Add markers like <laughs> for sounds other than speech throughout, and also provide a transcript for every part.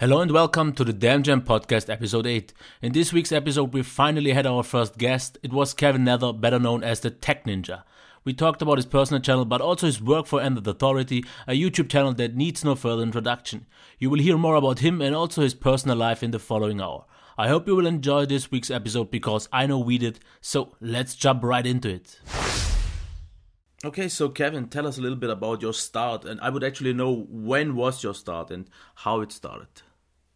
Hello and welcome to the DamJam Podcast, episode 8. In this week's episode, we finally had our first guest. It was Kevin Nether, better known as the Tech Ninja. We talked about his personal channel, but also his work for Android Authority, a YouTube channel that needs no further introduction. You will hear more about him and also his personal life in the following hour. I hope you will enjoy this week's episode because I know we did, so let's jump right into it. Okay, so Kevin, tell us a little bit about your start, and I would actually know when was your start and how it started.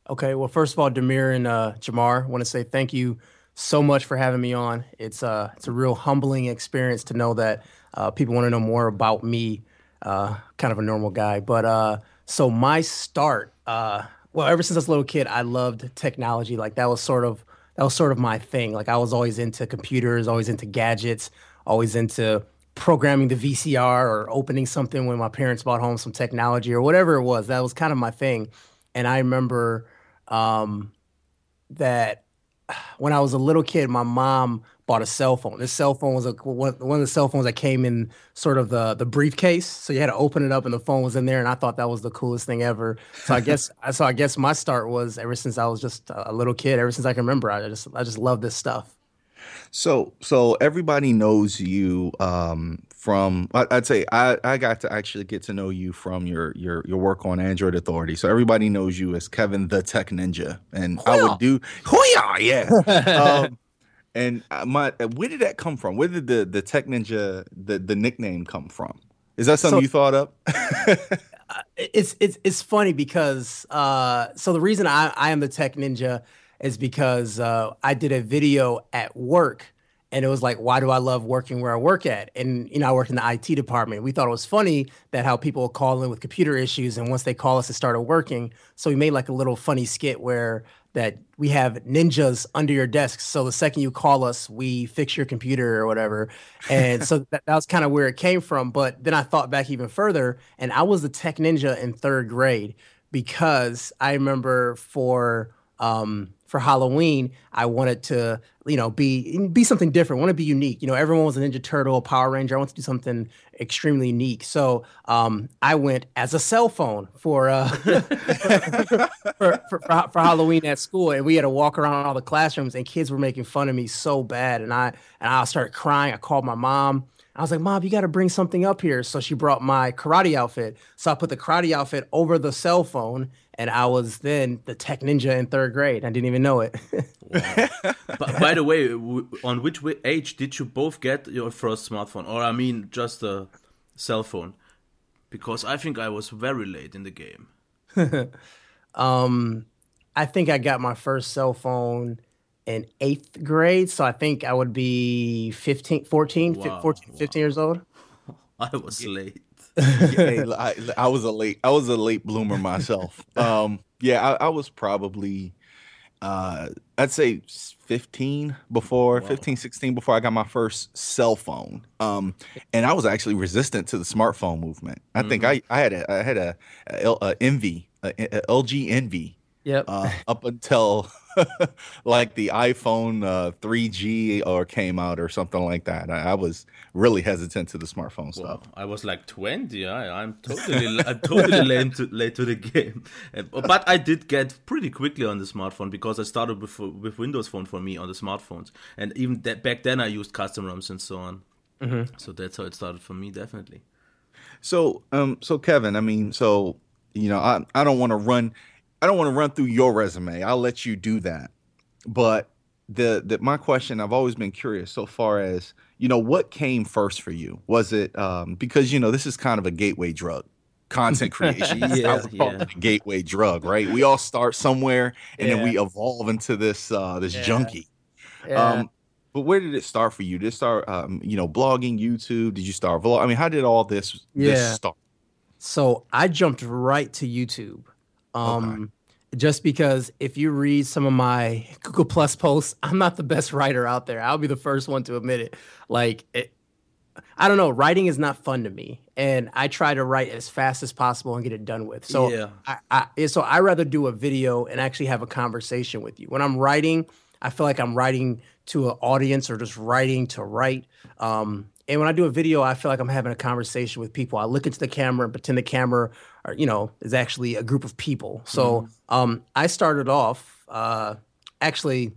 Okay, well, first of all, Demir and uh, Jamar, want to say thank you so much for having me on. It's uh, it's a real humbling experience to know that uh, people want to know more about me, uh, kind of a normal guy. But uh, so my start, uh, well, ever since I was a little kid, I loved technology. Like that was sort of that was sort of my thing. Like I was always into computers, always into gadgets, always into programming the VCR or opening something when my parents brought home some technology or whatever it was. That was kind of my thing. And I remember um, that when I was a little kid, my mom bought a cell phone. This cell phone was a, one, one of the cell phones that came in sort of the the briefcase, so you had to open it up and the phone was in there, and I thought that was the coolest thing ever. So I guess <laughs> so I guess my start was ever since I was just a little kid, ever since I can remember. I just I just love this stuff. So so everybody knows you um, from I'd say I, I got to actually get to know you from your your your work on Android Authority. So everybody knows you as Kevin the Tech Ninja, and Hoo-yah! I would do Hoo-yah, yeah. <laughs> um, and my where did that come from? Where did the the Tech Ninja the the nickname come from? Is that something so, you thought up? <laughs> Uh, it's it's it's funny because uh, so the reason I I am the Tech Ninja is because uh, I did a video at work and it was like, why do I love working where I work at? And you know, I work in the IT department. We thought it was funny that how people would call in with computer issues, and once they call us, it started working. So we made like a little funny skit where that we have ninjas under your desk. So the second you call us, we fix your computer or whatever. And so <laughs> that, that was kind of where it came from. But then I thought back even further, and I was the tech ninja in third grade because I remember for um, for Halloween, I wanted to, you know, be be something different. I want to be unique. You know, everyone was a Ninja Turtle, a Power Ranger. I want to do something extremely unique. So um, I went as a cell phone for, uh, <laughs> for, for, for, for Halloween at school, and we had to walk around all the classrooms, and kids were making fun of me so bad, and I and I started crying. I called my mom. I was like, Mom, you got to bring something up here. So she brought my karate outfit. So I put the karate outfit over the cell phone, and I was then the tech ninja in third grade. I didn't even know it. but by the way, on which age did you both get your first smartphone, or I mean, just a cell phone? Because I think I was very late in the game. <laughs> um, I think I got my first cell phone in eighth grade. So I think I would be 15, 14, wow. 14, 15 years old. <laughs> I was late. yeah, <laughs> I, I, was a late, I was a late bloomer myself. Um, yeah, I, I was probably, uh, I'd say 15 before wow. 15, 16 before I got my first cell phone. Um, and I was actually resistant to the smartphone movement. I mm-hmm. think I, I had a, I had a, a, a enV, a, a LG enV. Yep. Uh, up until <laughs> like the iPhone uh, 3G or came out or something like that. I, I was really hesitant to the smartphone stuff. Well, I was like 20. I, I'm totally, I'm totally <laughs> late to late to the game. But I did get pretty quickly on the smartphone because I started with with Windows Phone for me on the smartphones, and even that, back then I used custom ROMs and so on. Mm-hmm. So that's how it started for me, definitely. So, um, so Kevin, I mean, so you know, I I don't want to run I don't want to run through your resume. I'll let you do that. But the, the my question I've always been curious so far as you know what came first for you was it um, because you know this is kind of a gateway drug content <laughs> creation yeah, yeah. a gateway drug right we all start somewhere and yeah. then we evolve into this uh, this junkie um, but where did it start for you did it start um, you know blogging youtube did you start vlog i mean how did all this, yeah. this start so i jumped right to youtube um, okay. Just because if you read some of my Google Plus posts, <laughs> I'm not the best writer out there. I'll be the first one to admit it. Like, it, I don't know, writing is not fun to me, and I try to write as fast as possible and get it done with. So, yeah. I, I so I rather do a video and actually have a conversation with you. When I'm writing, I feel like I'm writing to an audience or just writing to write. Um, and when I do a video, I feel like I'm having a conversation with people. I look into the camera and pretend the camera are you know is actually a group of people. So mm-hmm. um, I started off uh, actually,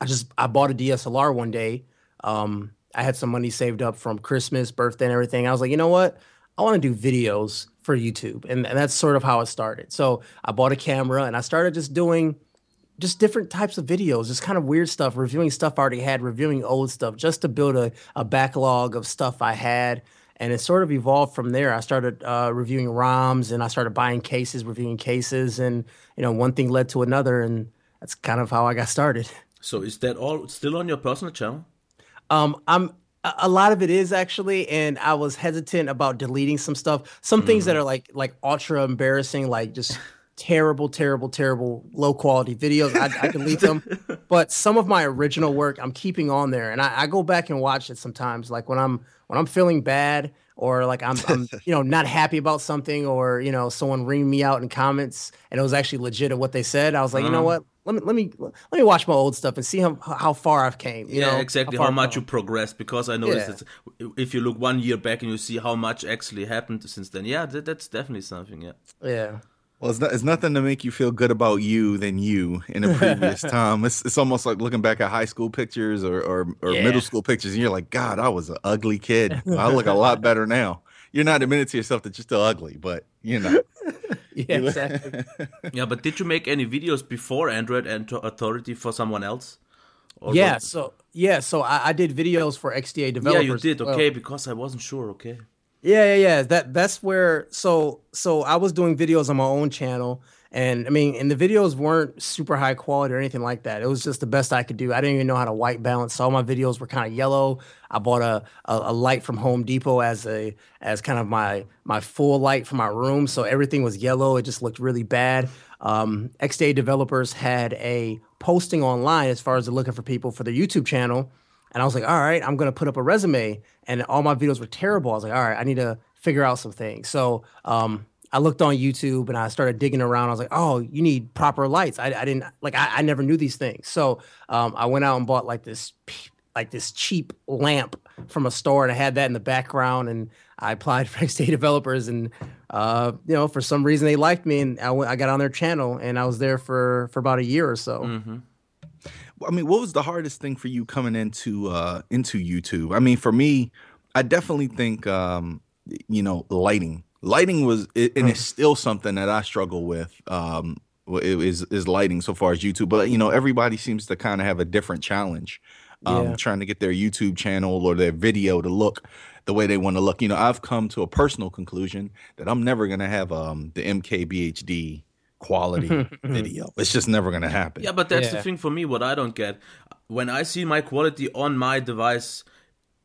I just I bought a DSLR one day. Um, I had some money saved up from Christmas, birthday, and everything. I was like, you know what? I want to do videos for YouTube, and, and that's sort of how it started. So I bought a camera and I started just doing just different types of videos, just kind of weird stuff, reviewing stuff I already had, reviewing old stuff, just to build a, a backlog of stuff I had. And it sort of evolved from there. I started uh, reviewing ROMs and I started buying cases, reviewing cases, and you know, one thing led to another, and that's kind of how I got started. <laughs> So is that all still on your personal channel? Um, I'm a lot of it is actually, and I was hesitant about deleting some stuff. Some mm. things that are like like ultra embarrassing, like just terrible, terrible, terrible, low quality videos. I, I delete them, <laughs> but some of my original work I'm keeping on there, and I, I, go back and watch it sometimes. Like when I'm when I'm feeling bad, or like I'm, I'm <laughs> you know not happy about something, or you know someone ringing me out in comments, and it was actually legit at what they said. I was like, uh-huh. you know uh-huh. what? Let me let me let me watch my old stuff and see how how far I've came. yeah, know, exactly. How, how much you progressed because I noticed yeah. if you look one year back and you see how much actually happened since then, yeah, that, that's definitely something. Yeah. Yeah. Well, it's, not, it's nothing to make you feel good about you than you in a previous <laughs> time. It's, it's almost like looking back at high school pictures or, or, or yeah. middle school pictures, and you're like, God, I was an ugly kid. I look a lot better <laughs> now. You're not admitting to yourself that you're still ugly, but you know. <laughs> yeah, exactly. yeah, but did you make any videos before Android and Authority for someone else? Or yeah, what? so yeah, so I, I, did videos for XDA developers. Yeah, you did. Okay, well. because I wasn't sure. Okay. Yeah, yeah, yeah. That that's where so so I was doing videos on my own channel and I mean, and the videos weren't super high quality or anything like that. It was just the best I could do. I didn't even know how to white balance. So all my videos were kind of yellow. I bought a, a, a light from Home Depot as a as kind of my my full light for my room. So everything was yellow. It just looked really bad. Um, XDA developers had a posting online as far as looking for people for their YouTube channel. And I was like, all right, I'm gonna put up a resume. And all my videos were terrible. I was like, all right, I need to figure out some things. So um, I looked on YouTube and I started digging around. I was like, oh, you need proper lights. I, I didn't like I, I, never knew these things. So um, I went out and bought like this like this cheap lamp from a store and I had that in the background and I applied <laughs> for XDA developers and uh, you know for some reason they liked me and I, went, I got on their channel and I was there for for about a year or so. Mm-hmm. I mean, what was the hardest thing for you coming into uh, into YouTube? I mean, for me, I definitely think um, you know lighting lighting was it, and it's still something that I struggle with. Um, is is lighting so far as YouTube, but you know everybody seems to kind of have a different challenge. Um, yeah. trying to get their YouTube channel or their video to look the way they want to look. You know, I've come to a personal conclusion that I'm never gonna have um the MKBHD quality <laughs> video. It's just never gonna happen. Yeah, but that's yeah. the thing for me. What I don't get when I see my quality on my device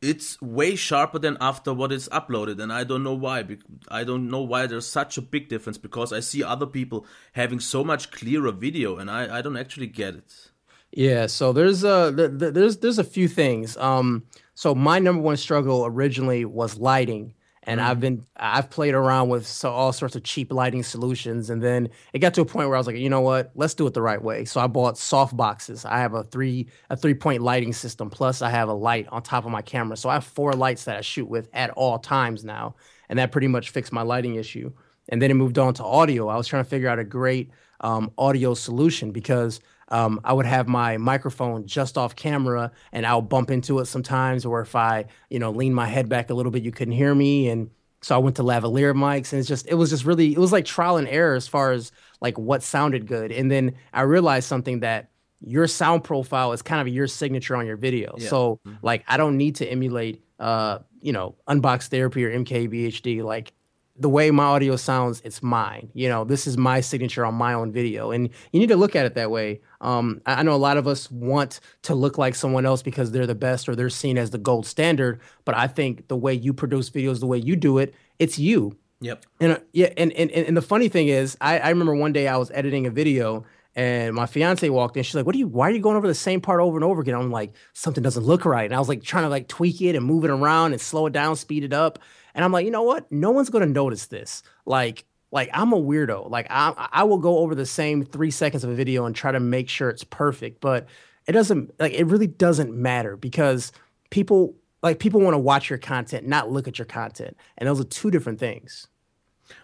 it's way sharper than after what is uploaded and i don't know why i don't know why there's such a big difference because i see other people having so much clearer video and i, I don't actually get it yeah so there's a there's there's a few things um so my number one struggle originally was lighting and mm-hmm. I've been I've played around with so all sorts of cheap lighting solutions, and then it got to a point where I was like, you know what, let's do it the right way. So I bought soft boxes. I have a three a three point lighting system, plus I have a light on top of my camera. So I have four lights that I shoot with at all times now, and that pretty much fixed my lighting issue. And then it moved on to audio. I was trying to figure out a great um, audio solution because um, I would have my microphone just off camera and I'll bump into it sometimes, or if I, you know, lean my head back a little bit, you couldn't hear me. And so I went to lavalier mics and it's just, it was just really, it was like trial and error as far as like what sounded good. And then I realized something that your sound profile is kind of your signature on your video. Yeah. So mm-hmm. like, I don't need to emulate, uh, you know, Unbox Therapy or MKBHD. Like the way my audio sounds, it's mine. You know, this is my signature on my own video, and you need to look at it that way. Um, I know a lot of us want to look like someone else because they're the best or they're seen as the gold standard. But I think the way you produce videos, the way you do it, it's you. Yep. And uh, yeah, and, and and the funny thing is, I, I remember one day I was editing a video and my fiance walked in. She's like, "What are you? Why are you going over the same part over and over again?" I'm like, "Something doesn't look right." And I was like trying to like tweak it and move it around and slow it down, speed it up. And I'm like, you know what? No one's gonna notice this. Like, like I'm a weirdo. Like I I will go over the same three seconds of a video and try to make sure it's perfect, but it doesn't like it really doesn't matter because people like people want to watch your content, not look at your content, and those are two different things.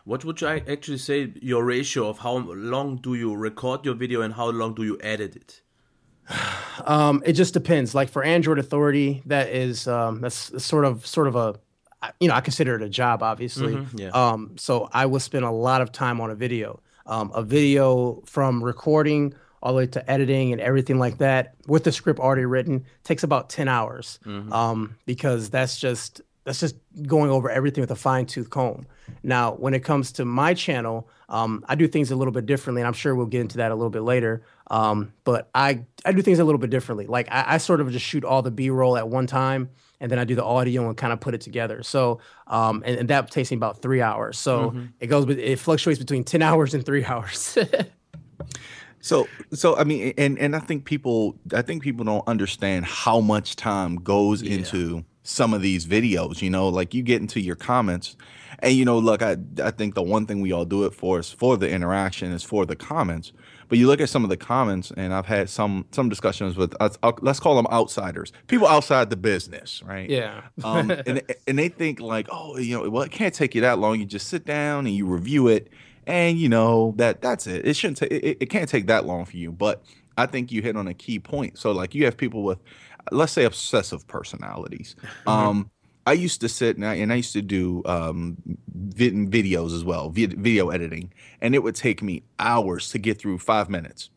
What would you actually say your ratio of how long do you record your video and how long do you edit it? <sighs> Um, it just depends. Like for Android Authority, that is um, that's sort of sort of a you know I consider it a job, obviously. Mm-hmm, yeah. Um, so I will spend a lot of time on a video. Um, a video from recording all the way to editing and everything like that with the script already written takes about 10 hours mm-hmm. um, because that's just that's just going over everything with a fine tooth comb. Now, when it comes to my channel, um, I do things a little bit differently, and I'm sure we'll get into that a little bit later. Um, but I I do things a little bit differently. Like I, I sort of just shoot all the B-roll at one time, and then I do the audio and kind of put it together. So, um, and, and, that takes me about three hours. So mm-hmm. it goes, it fluctuates between ten hours and three <laughs> hours. So, so I mean, and and I think people, I think people don't understand how much time goes yeah. into some of these videos. You know, like you get into your comments, and you know, look, I I think the one thing we all do it for is for the interaction, is for the comments. But you look at some of the comments, and I've had some some discussions with uh, let's call them outsiders, people outside the business, right? Yeah. um, <laughs> and and they think like, oh, you know, well, it can't take you that long. You just sit down and you review it, and you know that that's it. It shouldn't take. It, it can't take that long for you. But I think you hit on a key point. So like you have people with, let's say, obsessive personalities. Mm-hmm. Um, I used to sit and I, and I used to do um, vid- videos as well, vid- video editing, and it would take me hours to get through five minutes.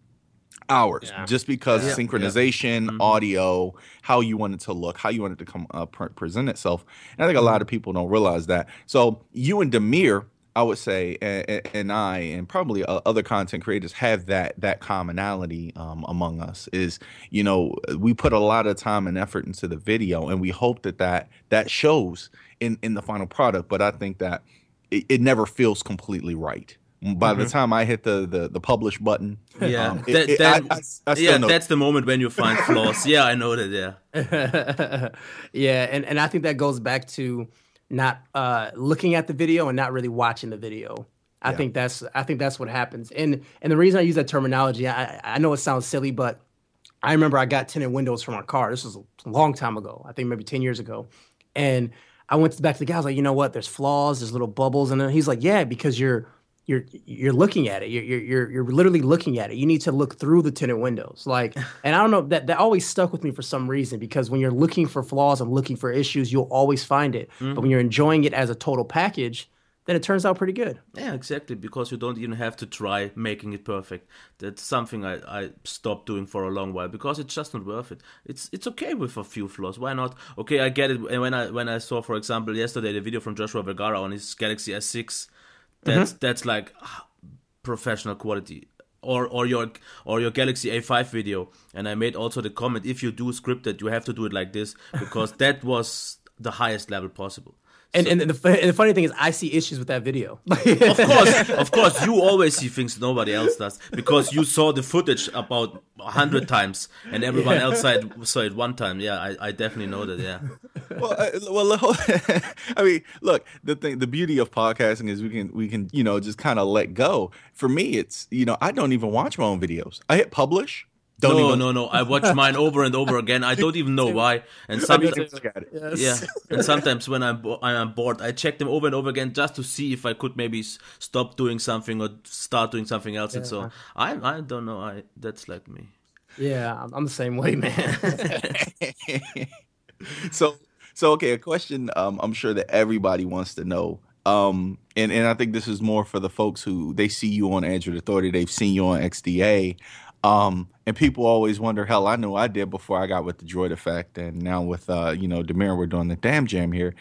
Hours, yeah. just because yeah. synchronization, yeah. Mm-hmm. audio, how you want it to look, how you want it to come uh, pre- present itself. And I think a lot of people don't realize that. So you and Demir I would say, and, and, I, and probably other content creators have that that commonality um, among us. Is you know we put a lot of time and effort into the video, and we hope that that that shows in in the final product. But I think that it, it never feels completely right. By mm-hmm. the time I hit the the, the publish button, <laughs> yeah, um, that, it, I, I, I yeah, that's the moment when you find flaws. yeah, I know that. Yeah, <laughs> yeah, and and I think that goes back to not uh, looking at the video and not really watching the video. I yeah. think that's I think that's what happens. And and the reason I use that terminology, I I know it sounds silly, but I remember I got tinted windows for my car. This was a long time ago. I think maybe 10 years ago. And I went back to the guy. I was like, you know what? There's flaws. There's little bubbles. And he's like, yeah, because you're you're you're looking at it. You're you're you're literally looking at it. You need to look through the tinted windows. Like, <laughs> and I don't know that that always stuck with me for some reason because when you're looking for flaws and looking for issues, you'll always find it. Mm-hmm. But when you're enjoying it as a total package, then it turns out pretty good. Yeah, exactly. Because you don't even have to try making it perfect. That's something I, I stopped doing for a long while because it's just not worth it. It's it's okay with a few flaws. Why not? Okay, I get it. And when I when I saw, for example, yesterday the video from Joshua Vergara on his Galaxy S6 that's mm-hmm. that's like professional quality. Or or your or your Galaxy A5 video, and I made also the comment: if you do scripted, you have to do it like this because <laughs> that was the highest level possible. And, so, and, the, and the funny thing is, I see issues with that video. <laughs> of course, of course, you always see things nobody else does because you saw the footage about a hundred times, and everyone yeah. else saw it, saw it one time. Yeah, I, I definitely know that. Yeah. <laughs> well, uh, well, <laughs> I mean, look, the thing, the beauty of podcasting is we can we can you know just kind of let go. For me, it's you know I don't even watch my own videos. I hit publish don't no, even... no, no. I watch mine over and over again. I don't even know <laughs> why. And sometimes, yes. yeah, <laughs> and sometimes when I'm bo- I'm bored, I check them over and over again just to see if I could maybe stop doing something or start doing something else. Yeah. And so I I don't know. I that's like me. Yeah, I'm the same way, man. <laughs> so so okay, a question. Um, I'm sure that everybody wants to know. Um, and and I think this is more for the folks who they see you on Android Authority, they've seen you on XDA. Um, and people always wonder, hell, I knew I did before I got with the Droid Effect, and now with uh, you know Demir, we're doing the DamJam here.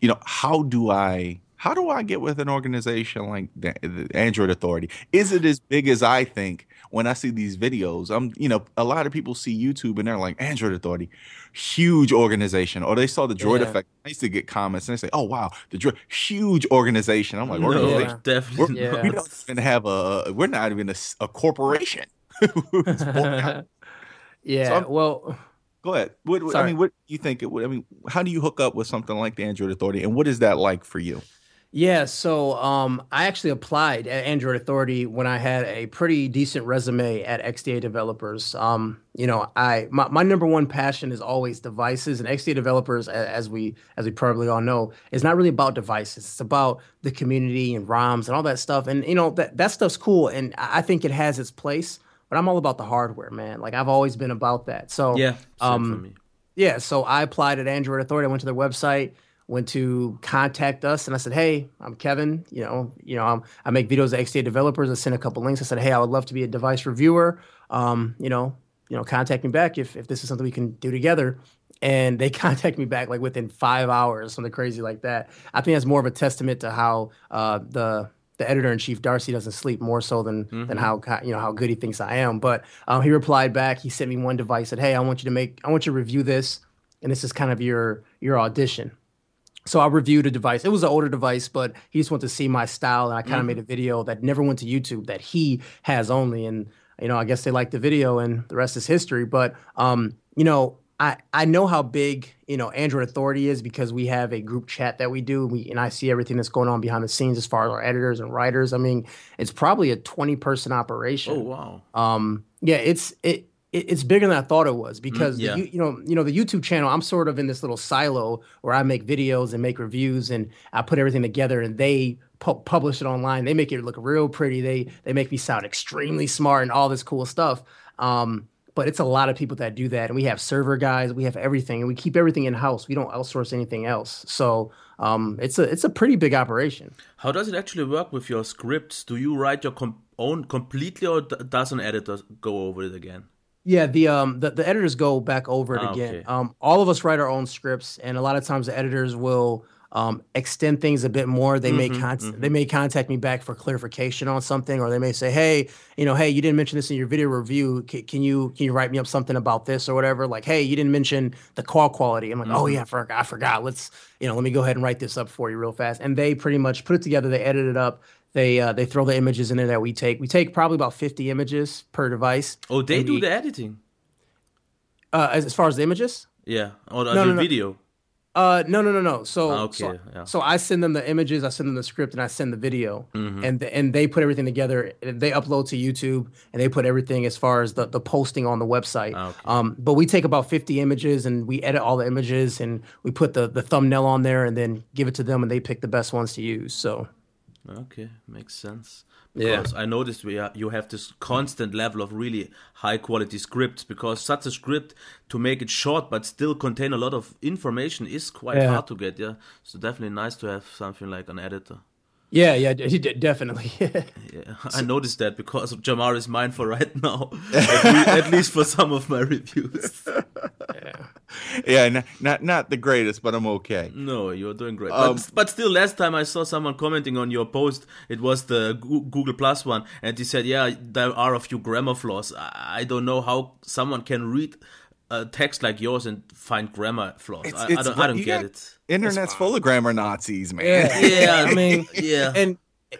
You know, how do I how do I get with an organization like the, the Android Authority? Is it as big as I think when I see these videos? I'm, you know, a lot of people see YouTube and they're like Android Authority, huge organization, or they saw the Droid yeah. Effect. I used to get comments and they say, "Oh wow, the Droid, huge organization." I'm like, no, yeah. definitely, yeah. <laughs> we don't even have a, we're not even a, a corporation. <laughs> yeah. So well, go ahead. What, I mean, what do you think? It would, I mean, how do you hook up with something like the Android Authority, and what is that like for you? Yeah, so um, I actually applied at Android Authority when I had a pretty decent resume at XDA developers. Um, you know, I my, my number one passion is always devices, and XDA developers, as we as we probably all know, is not really about devices. It's about the community and ROMs and all that stuff. And you know that that stuff's cool, and I think it has its place. But I'm all about the hardware, man. Like I've always been about that. So yeah, um, yeah. So I applied at Android Authority. I went to their website went to contact us and I said, Hey, I'm Kevin. You know, you know, I'm, i make videos at XDA developers. I sent a couple links. I said, Hey, I would love to be a device reviewer. Um, you know, you know, contact me back if, if this is something we can do together. And they <laughs> contact me back like within five hours, something crazy like that. I think that's more of a testament to how uh, the the editor in chief Darcy doesn't sleep more so than mm-hmm. than how you know how good he thinks I am. But um, he replied back. He sent me one device. Said, "Hey, I want you to make. I want you to review this, and this is kind of your your audition." So I reviewed a device. It was an older device, but he just wanted to see my style, and I kind of mm-hmm. made a video that never went to YouTube that he has only. And you know, I guess they liked the video, and the rest is history. But um, you know, I I know how big you know Android Authority is because we have a group chat that we do. We and I see everything that's going on behind the scenes as far as our editors and writers. I mean, it's probably a twenty person operation. Oh wow. Um, yeah, it's it it's bigger than I thought it was because mm, yeah. the, you know you know the YouTube channel I'm sort of in this little silo where I make videos and make reviews and I put everything together and they pu- publish it online. They make it look real pretty. They they make me sound extremely smart and all this cool stuff. Um, but it's a lot of people that do that and we have server guys, we have everything and we keep everything in house. We don't outsource anything else. So um, it's a it's a pretty big operation. How does it actually work with your scripts? Do you write your com- own completely or does an editor go over it again? Yeah, the um the, the editors go back over it ah, again. Okay. Um, all of us write our own scripts, and a lot of times the editors will um, extend things a bit more. They mm-hmm, may con- mm-hmm. they may contact me back for clarification on something, or they may say, "Hey, you know, hey, you didn't mention this in your video review. C- can you can you write me up something about this or whatever? Like, hey, you didn't mention the call quality. I'm like, oh, mm-hmm. oh yeah, I forgot, I forgot. Let's you know, let me go ahead and write this up for you real fast. And they pretty much put it together. They edit it up. They uh, they throw the images in there that we take. We take probably about 50 images per device. Oh, they do we, the editing. Uh, as, as far as the images? Yeah, or no, no, no. video. Uh, no, no, no, no. So, ah, okay, so, yeah. so, I send them the images, I send them the script, and I send the video, mm-hmm. and and they put everything together. They upload to YouTube, and they put everything as far as the, the posting on the website. Ah, okay. Um, but we take about fifty images, and we edit all the images, and we put the the thumbnail on there, and then give it to them, and they pick the best ones to use. So, okay, makes sense because yeah. I noticed we are, you have this constant level of really high quality scripts because such a script to make it short but still contain a lot of information is quite yeah. hard to get. Yeah, so definitely nice to have something like an editor. Yeah, yeah, definitely. <laughs> yeah, I noticed that because of Jamar is mine for right now, <laughs> at, least, at least for some of my reviews. yeah, yeah, not, not not the greatest, but I'm okay. No, you're doing great. Um, but, but still, last time I saw someone commenting on your post, it was the Google Plus one, and he said, "Yeah, there are a few grammar flaws. I don't know how someone can read." A text like yours and find grammar flaws. It's, I, I, don't, I don't get it. Internet's full of grammar Nazis, man. Yeah, <laughs> yeah I mean, <laughs> yeah, and,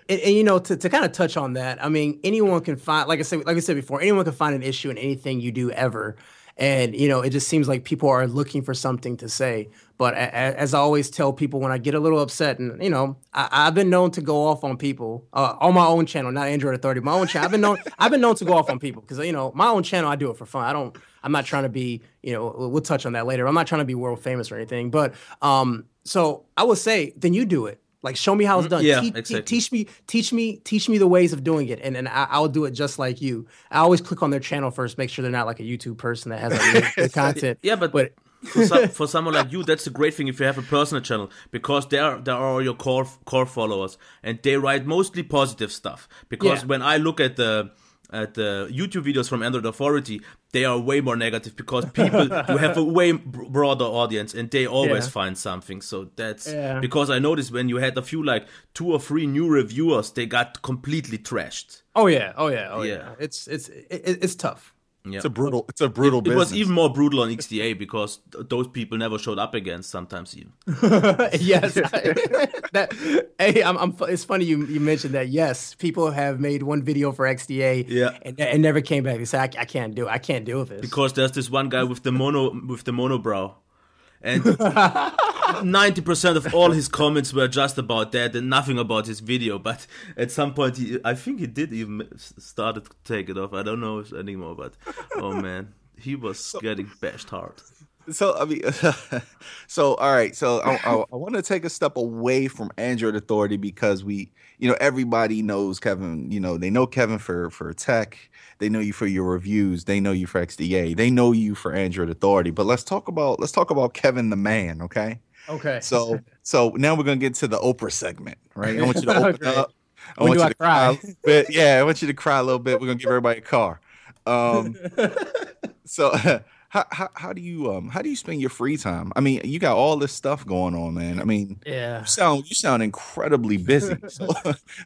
and, and, you know, to, to kind of touch on that, I mean, anyone can find, like I said, like I said before, anyone can find an issue in anything you do ever, and you know, it just seems like people are looking for something to say. But as I always tell people, when I get a little upset, and you know, I, have been known to go off on people uh, on my own channel, not Android Authority, my own channel. I've been known, <laughs> I've been known to go off on people because you know, my own channel, I do it for fun. I don't. I'm not trying to be, you know, we'll touch on that later. I'm not trying to be world famous or anything, but um, so I would say, then you do it. Like, show me how it's done. Yeah, teach, exactly. teach me, teach me, teach me the ways of doing it, and and I, will do it just like you. I always click on their channel first, make sure they're not like a YouTube person that has like <laughs> content. Yeah, but, but for, some, for someone like you, that's a great thing if you have a personal channel because there there are your core core followers and they write mostly positive stuff. Because yeah. when I look at the at the YouTube videos from Android Authority, they are way more negative because people <laughs> you have a way broader audience and they always yeah. find something. So that's yeah. because I noticed when you had a few like two or three new reviewers, they got completely trashed. Oh yeah, oh yeah, oh yeah. yeah. It's it's it, it's tough. Yeah. It's a brutal. It's a brutal. It, it was even more brutal on XDA because th- those people never showed up again. Sometimes even. <laughs> yes. <laughs> that, hey, I'm, I'm, It's funny you you mentioned that. Yes, people have made one video for XDA. Yeah. And, and never came back. They said, I, I can't do. It. I can't deal with this. Because there's this one guy with the mono with the monobrow, and <laughs> ninety percent of all his comments were just about that and nothing about his video. But at some point, he, I think he did even started to take it off. I don't know anymore, but oh man, he was so, getting bashed hard. So I mean, <laughs> so all right. So I, I, I want to take a step away from Android Authority because we, you know, everybody knows Kevin. You know, they know Kevin for for tech. They know you for your reviews. They know you for XDA. They know you for Android Authority. But let's talk about let's talk about Kevin the man. Okay. Okay. So so now we're gonna get to the Oprah segment, right? I want you to <laughs> open up. I when want you I to cry? cry bit. Yeah, I want you to cry a little bit. We're gonna give everybody a car. Um, <laughs> so <laughs> how, how, how do you um how do you spend your free time? I mean, you got all this stuff going on, man. I mean, yeah, you sound you sound incredibly busy. so,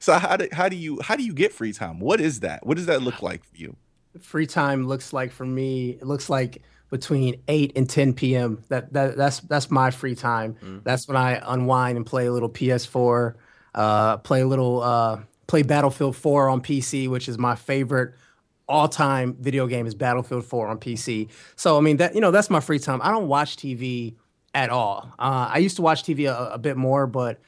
so how do how do you how do you get free time? What is that? What does that look like for you? Free time looks like for me. It looks like between 8 and 10 p.m. That, that that's that's my free time. Mm. That's when I unwind and play a little PS4, uh, play a little uh, play Battlefield 4 on PC, which is my favorite all-time video game is Battlefield 4 on PC. So I mean that you know that's my free time. I don't watch TV at all. Uh, I used to watch TV a, a, bit more, but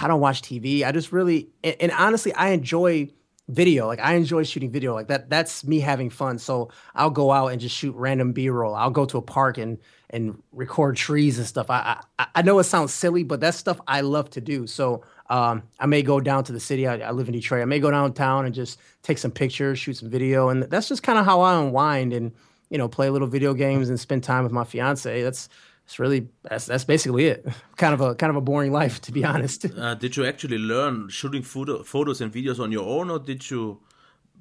I don't watch TV. I just really and, and, honestly, I enjoy video. Like I enjoy shooting video. Like that. That's me having fun. So I'll go out and just shoot random B-roll. I'll go to a park and and record trees and stuff. I I, I know it sounds silly, but that's stuff I love to do. So um, I may go down to the city. I, I, live in Detroit. I may go downtown and just take some pictures, shoot some video, and that's just kind of how I unwind and you know play little video games and spend time with my fiance. That's that's really that's that's basically it. <laughs> Kind of a kind of a boring life, to be honest. <laughs> Uh, did you actually learn shooting photo, photos and videos on your own, or did you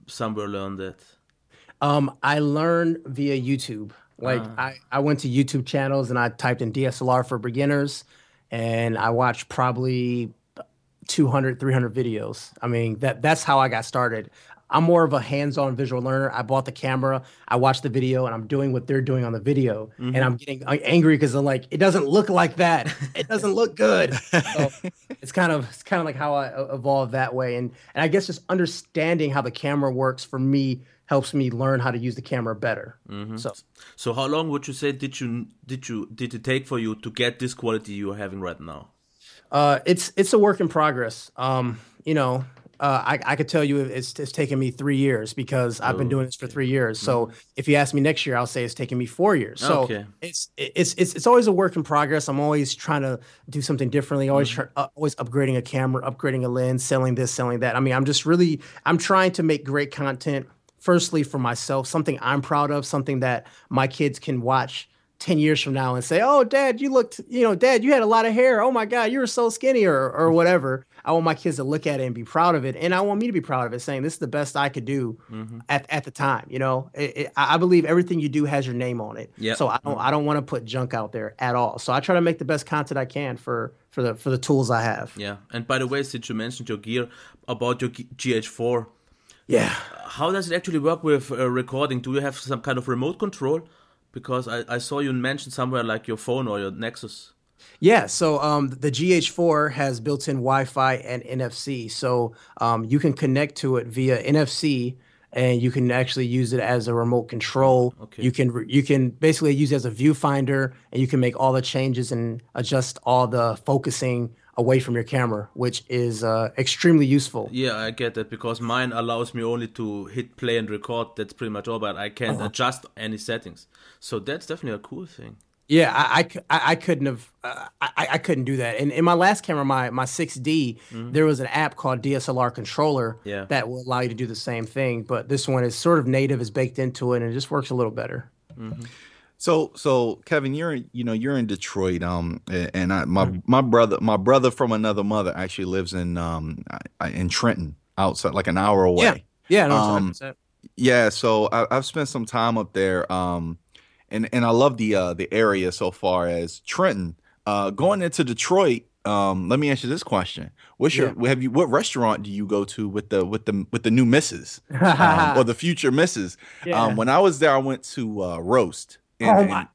somewhere learn that? Um, I learned via YouTube. Like ah. I, I went to YouTube channels and I typed in DSLR for beginners, and I watched probably 200 300 videos i mean that that's how i got started i'm more of a hands-on visual learner. I bought the camera i watched the video and i'm doing what they're doing on the video. Mm-hmm. and i'm getting angry because i'm like it doesn't look like that. It doesn't look good. <laughs> So it's kind of it's kind of like how i evolved that way. And and i guess just understanding how the camera works for me helps me learn how to use the camera better. Mm-hmm. so. So how long would you say did you did you did it take for you to get this quality you're having right now? Uh, it's it's a work in progress. Um, you know, uh, I, I could tell you it's, it's taken me three years because I've been oh, doing this for three years. So mm-hmm. if you ask me next year, I'll say it's taken me four years. So okay. it's, it's it's it's always a work in progress. I'm always trying to do something differently. Always mm-hmm. try, uh, always upgrading a camera, upgrading a lens, selling this, selling that. I mean, I'm just really I'm trying to make great content. Firstly, for myself, something I'm proud of, something that my kids can watch 10 years from now and say, Oh, dad, you looked, you know, dad, you had a lot of hair. Oh my God, you were so skinny or, or whatever. I want my kids to look at it and be proud of it. And I want me to be proud of it, saying this is the best I could do mm-hmm. at, at the time. You know, it, it, I believe everything you do has your name on it. Yep. So I don't, I don't want to put junk out there at all. So I try to make the best content I can for, for the, for the tools I have. Yeah. And by the way, since you mentioned your gear about your GH4, yeah. How does it actually work with uh, recording? Do you have some kind of remote control? Because I, I saw you mention somewhere like your phone or your Nexus. Yeah, so um, the GH4 has built-in Wi-Fi and NFC, so um, you can connect to it via NFC, and you can actually use it as a remote control. Okay. You can you can basically use it as a viewfinder, and you can make all the changes and adjust all the focusing away from your camera, which is uh, extremely useful. Yeah, I get that because mine allows me only to hit play and record. That's pretty much all, but I can't uh-huh. adjust any settings. So that's definitely a cool thing. Yeah, I, I, I couldn't have uh, I, I couldn't do that. And in my last camera, my my 6D, mm-hmm. there was an app called DSLR Controller yeah. that will allow you to do the same thing. But this one is sort of native, is baked into it, and it just works a little better. Mm-hmm. So so Kevin, you're in, you know you're in Detroit, um, and I my mm-hmm. my brother my brother from another mother actually lives in um in Trenton, outside like an hour away. Yeah, yeah, no, um, yeah. So I, have spent some time up there, um, and and I love the uh the area so far as Trenton. Uh, going into Detroit, um, let me ask you this question: What's your yeah. have you what restaurant do you go to with the with the with the new misses um, or <laughs> the future misses? Yeah. Um, when I was there, I went to uh, Roast. And, oh my!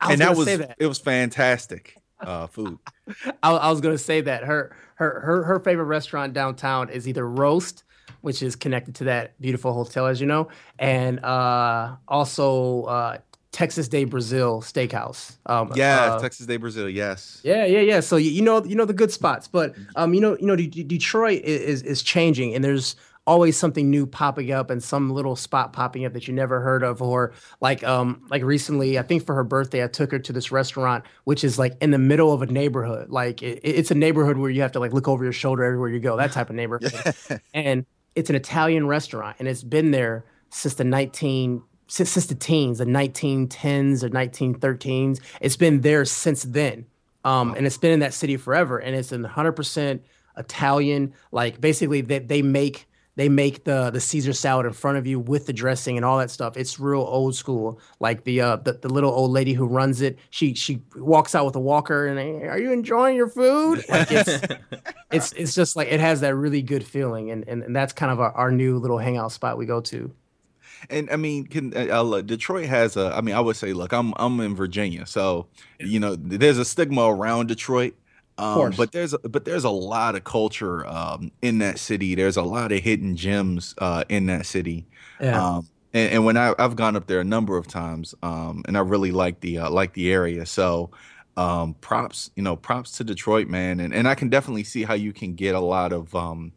And, and that was that. it was fantastic uh, food. <laughs> I, I, was gonna say that her her her her favorite restaurant downtown is either Roast, which is connected to that beautiful hotel, as you know, and uh, also uh, Texas de Brazil Steakhouse. Um, yeah, uh, Texas de Brazil. Yes. Yeah, yeah, yeah. So you, you know you know the good spots, but um, you know you know D- D- Detroit is is changing, and there's always something new popping up and some little spot popping up that you never heard of or like um like recently i think for her birthday i took her to this restaurant which is like in the middle of a neighborhood like it, it's a neighborhood where you have to like look over your shoulder everywhere you go that type of neighborhood <laughs> and it's an italian restaurant and it's been there since the 19 since, since the teens, the 1910s or 1913s. It's been there since then. Um, and it's been in that city forever. And it's 100% Italian. Like basically, they, they make they make the the Caesar salad in front of you with the dressing and all that stuff. It's real old school. Like the uh the, the little old lady who runs it, she she walks out with a walker and hey, are you enjoying your food? Like it's <laughs> it's it's just like it has that really good feeling and and, and that's kind of our, our new little hangout spot we go to. And I mean, can uh, uh Detroit has a? I mean, I would say, look, I'm I'm in Virginia, so you know, there's a stigma around Detroit. Um, but there's a, but there's a lot of culture um, in that city. There's a lot of hidden gems uh, in that city. Yeah. Um, and, and, when I, have gone up there a number of times, um, and I really like the uh, like the area. So um, props, you know, props to Detroit, man. And and I can definitely see how you can get a lot of um,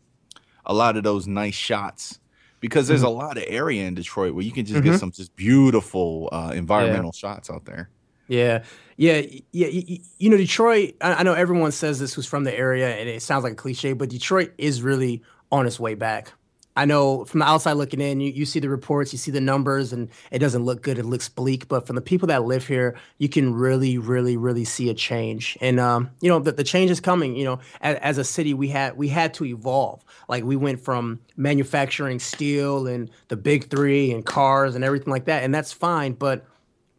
a lot of those nice shots because there's mm-hmm. a lot of area in Detroit where you can just mm-hmm. get some just beautiful uh, environmental yeah. shots out there. Yeah, yeah, yeah. You, you know, Detroit. I, I, know everyone says this who's from the area, and it sounds like a cliche, but Detroit is really on its way back. I know from the outside looking in, you, you see the reports, you see the numbers, and it doesn't look good. It looks bleak. But from the people that live here, you can really, really, really see a change. And um, you know, the, the change is coming. You know, as, as, a city, we had we had to evolve. Like we went from manufacturing steel and the big three and cars and everything like that, and that's fine. But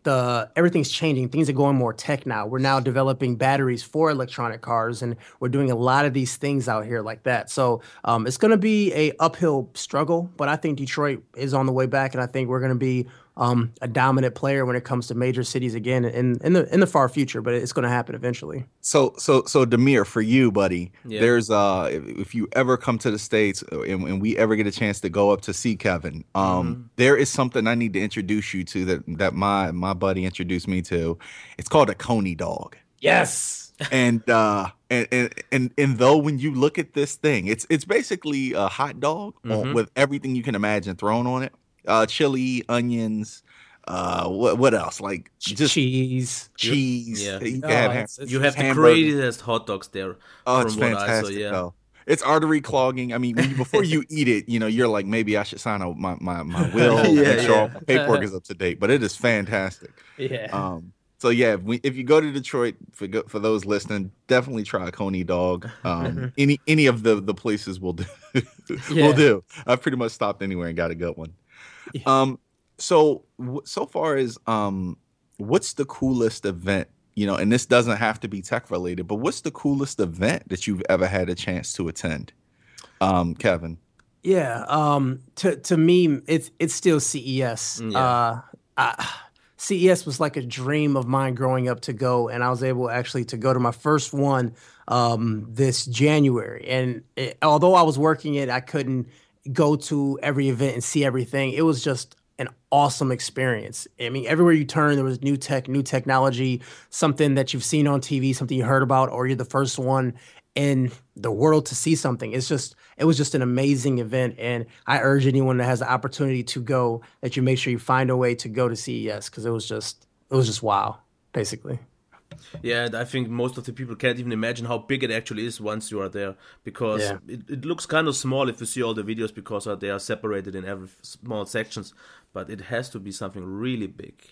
the everything's changing. Things are going more tech now. We're now developing batteries for electronic cars, and we're doing a lot of these things out here like that. So um, it's going to be a uphill struggle, but I think Detroit is on the way back, and I think we're going to be um, a dominant player when it comes to major cities again in in the in the far future. But it's going to happen eventually. So so so Demir, for you, buddy, yeah. there's uh if, if, you ever come to the states uh, and, and, we ever get a chance to go up to see Kevin, um, mm-hmm. there is something I need to introduce you to that that my my buddy introduced me to. It's called a coney dog. Yes. and uh and, and and and though when you look at this thing, it's it's basically a hot dog mm-hmm. on, with everything you can imagine thrown on it uh, chili, onions. Uh, what what else? Like just cheese, cheese. Yeah, you, oh, have, it's, it's, you have the craziest hot dogs there. Oh, it's fantastic. Saw, yeah. Though. It's artery clogging. I mean, you, <laughs> before you eat it, you know, you're like, maybe I should sign my my, my <laughs> will, yeah, make sure yeah. all my paperwork is up to date. But it is fantastic. Yeah. Um. So yeah, if, we, if you go to Detroit for for those listening, definitely try a Coney dog. Um, <laughs> any any of the the places will do. will do. I've pretty much stopped anywhere and got a good one. Um, so so far as um, what's the coolest event? You know, and this doesn't have to be tech related, but what's the coolest event that you've ever had a chance to attend, um, Kevin? Yeah, um, to to me, it's it's still CES. Mm, yeah. Uh, I, CES was like a dream of mine growing up to go, and I was able actually to go to my first one um, this January. And it, although I was working it, I couldn't go to every event and see everything. It was just an awesome experience. I mean, everywhere you turn, there was new tech, new technology, something that you've seen on TV, something you heard about, or you're the first one in the world to see something. It's just, it was just an amazing event. And I urge anyone that has the opportunity to go that you make sure you find a way to go to CES because it was just, it was just wow, basically. Yeah, I think most of the people can't even imagine how big it actually is once you are there because yeah. it, it looks kind of small if you see all the videos because uh, they are separated in every small sections, but it has to be something really big.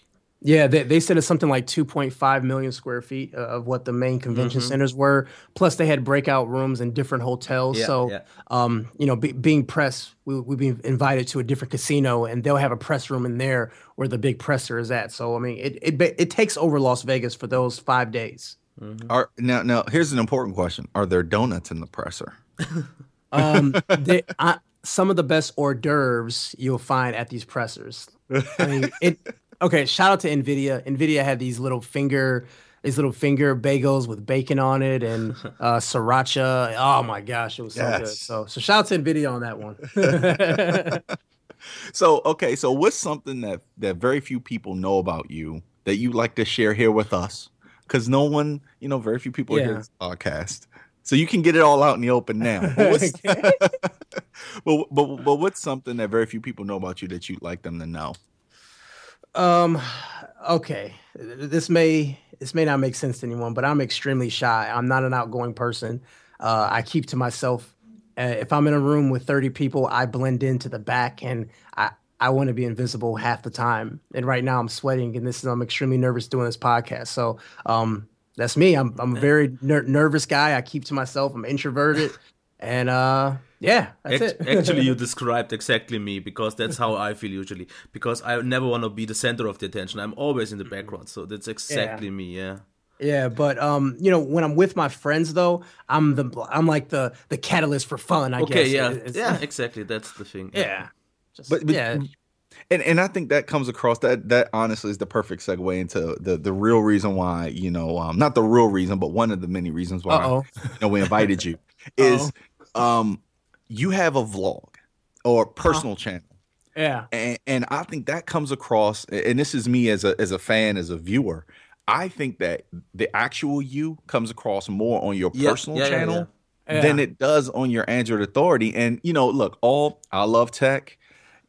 Yeah, they, they said it's something like 2.5 million square feet of what the main convention mm-hmm. centers were. Plus, they had breakout rooms in different hotels. Yeah, so, yeah. Um, you know, be, being press, we, we've been invited to a different casino, and they'll have a press room in there where the big presser is at. So, I mean, it it, it takes over Las Vegas for those five days. Mm-hmm. Are now now here's an important question: Are there donuts in the presser? <laughs> um, <laughs> they, I, some of the best hors d'oeuvres you'll find at these pressers. I mean, it okay, shout out to Nvidia. Nvidia had these little finger these little finger bagels with bacon on it and <laughs> uh, sriracha. Oh my gosh, it was so yes. good. So so shout out to Nvidia on that one. <laughs> so okay, so what's something that that very few people know about you that you like to share here with us? Because no one, you know, very few people hear this podcast. So you can get it all out in the open now. <laughs> But but, but, but what's something that very few people know about you that you'd like them to know? Um, okay. This may this may not make sense to anyone, but I'm extremely shy. I'm not an outgoing person. Uh, I keep to myself. Uh, if I'm in a room with 30 people, I blend into the back, and I I want to be invisible half the time. And right now, I'm sweating, and this is I'm extremely nervous doing this podcast. So, um, that's me. I'm I'm a very ner- nervous guy. I keep to myself. I'm introverted, and uh, yeah, that's Act- it. <laughs> Actually, you described exactly me because that's how I feel usually. Because I never want to be the center of the attention. I'm always in the background. So that's exactly me. Yeah. Yeah, but um, you know, when I'm with my friends though, I'm the I'm like the the catalyst for fun. I Okay. guess. Yeah. It's- Yeah. <laughs> Exactly. That's the thing. yeah. Just, But, but yeah, and and I think that comes across that that honestly is the perfect segue into the the real reason why you know um not the real reason but one of the many reasons why you know we invited you <laughs> is um you have a vlog or personal channel yeah, and, and I think that comes across and this is me as a as a fan as a viewer I think that the actual you comes across more on your Yeah, personal yeah, channel yeah. than it does on your Android Authority. And you know, look, all I love tech.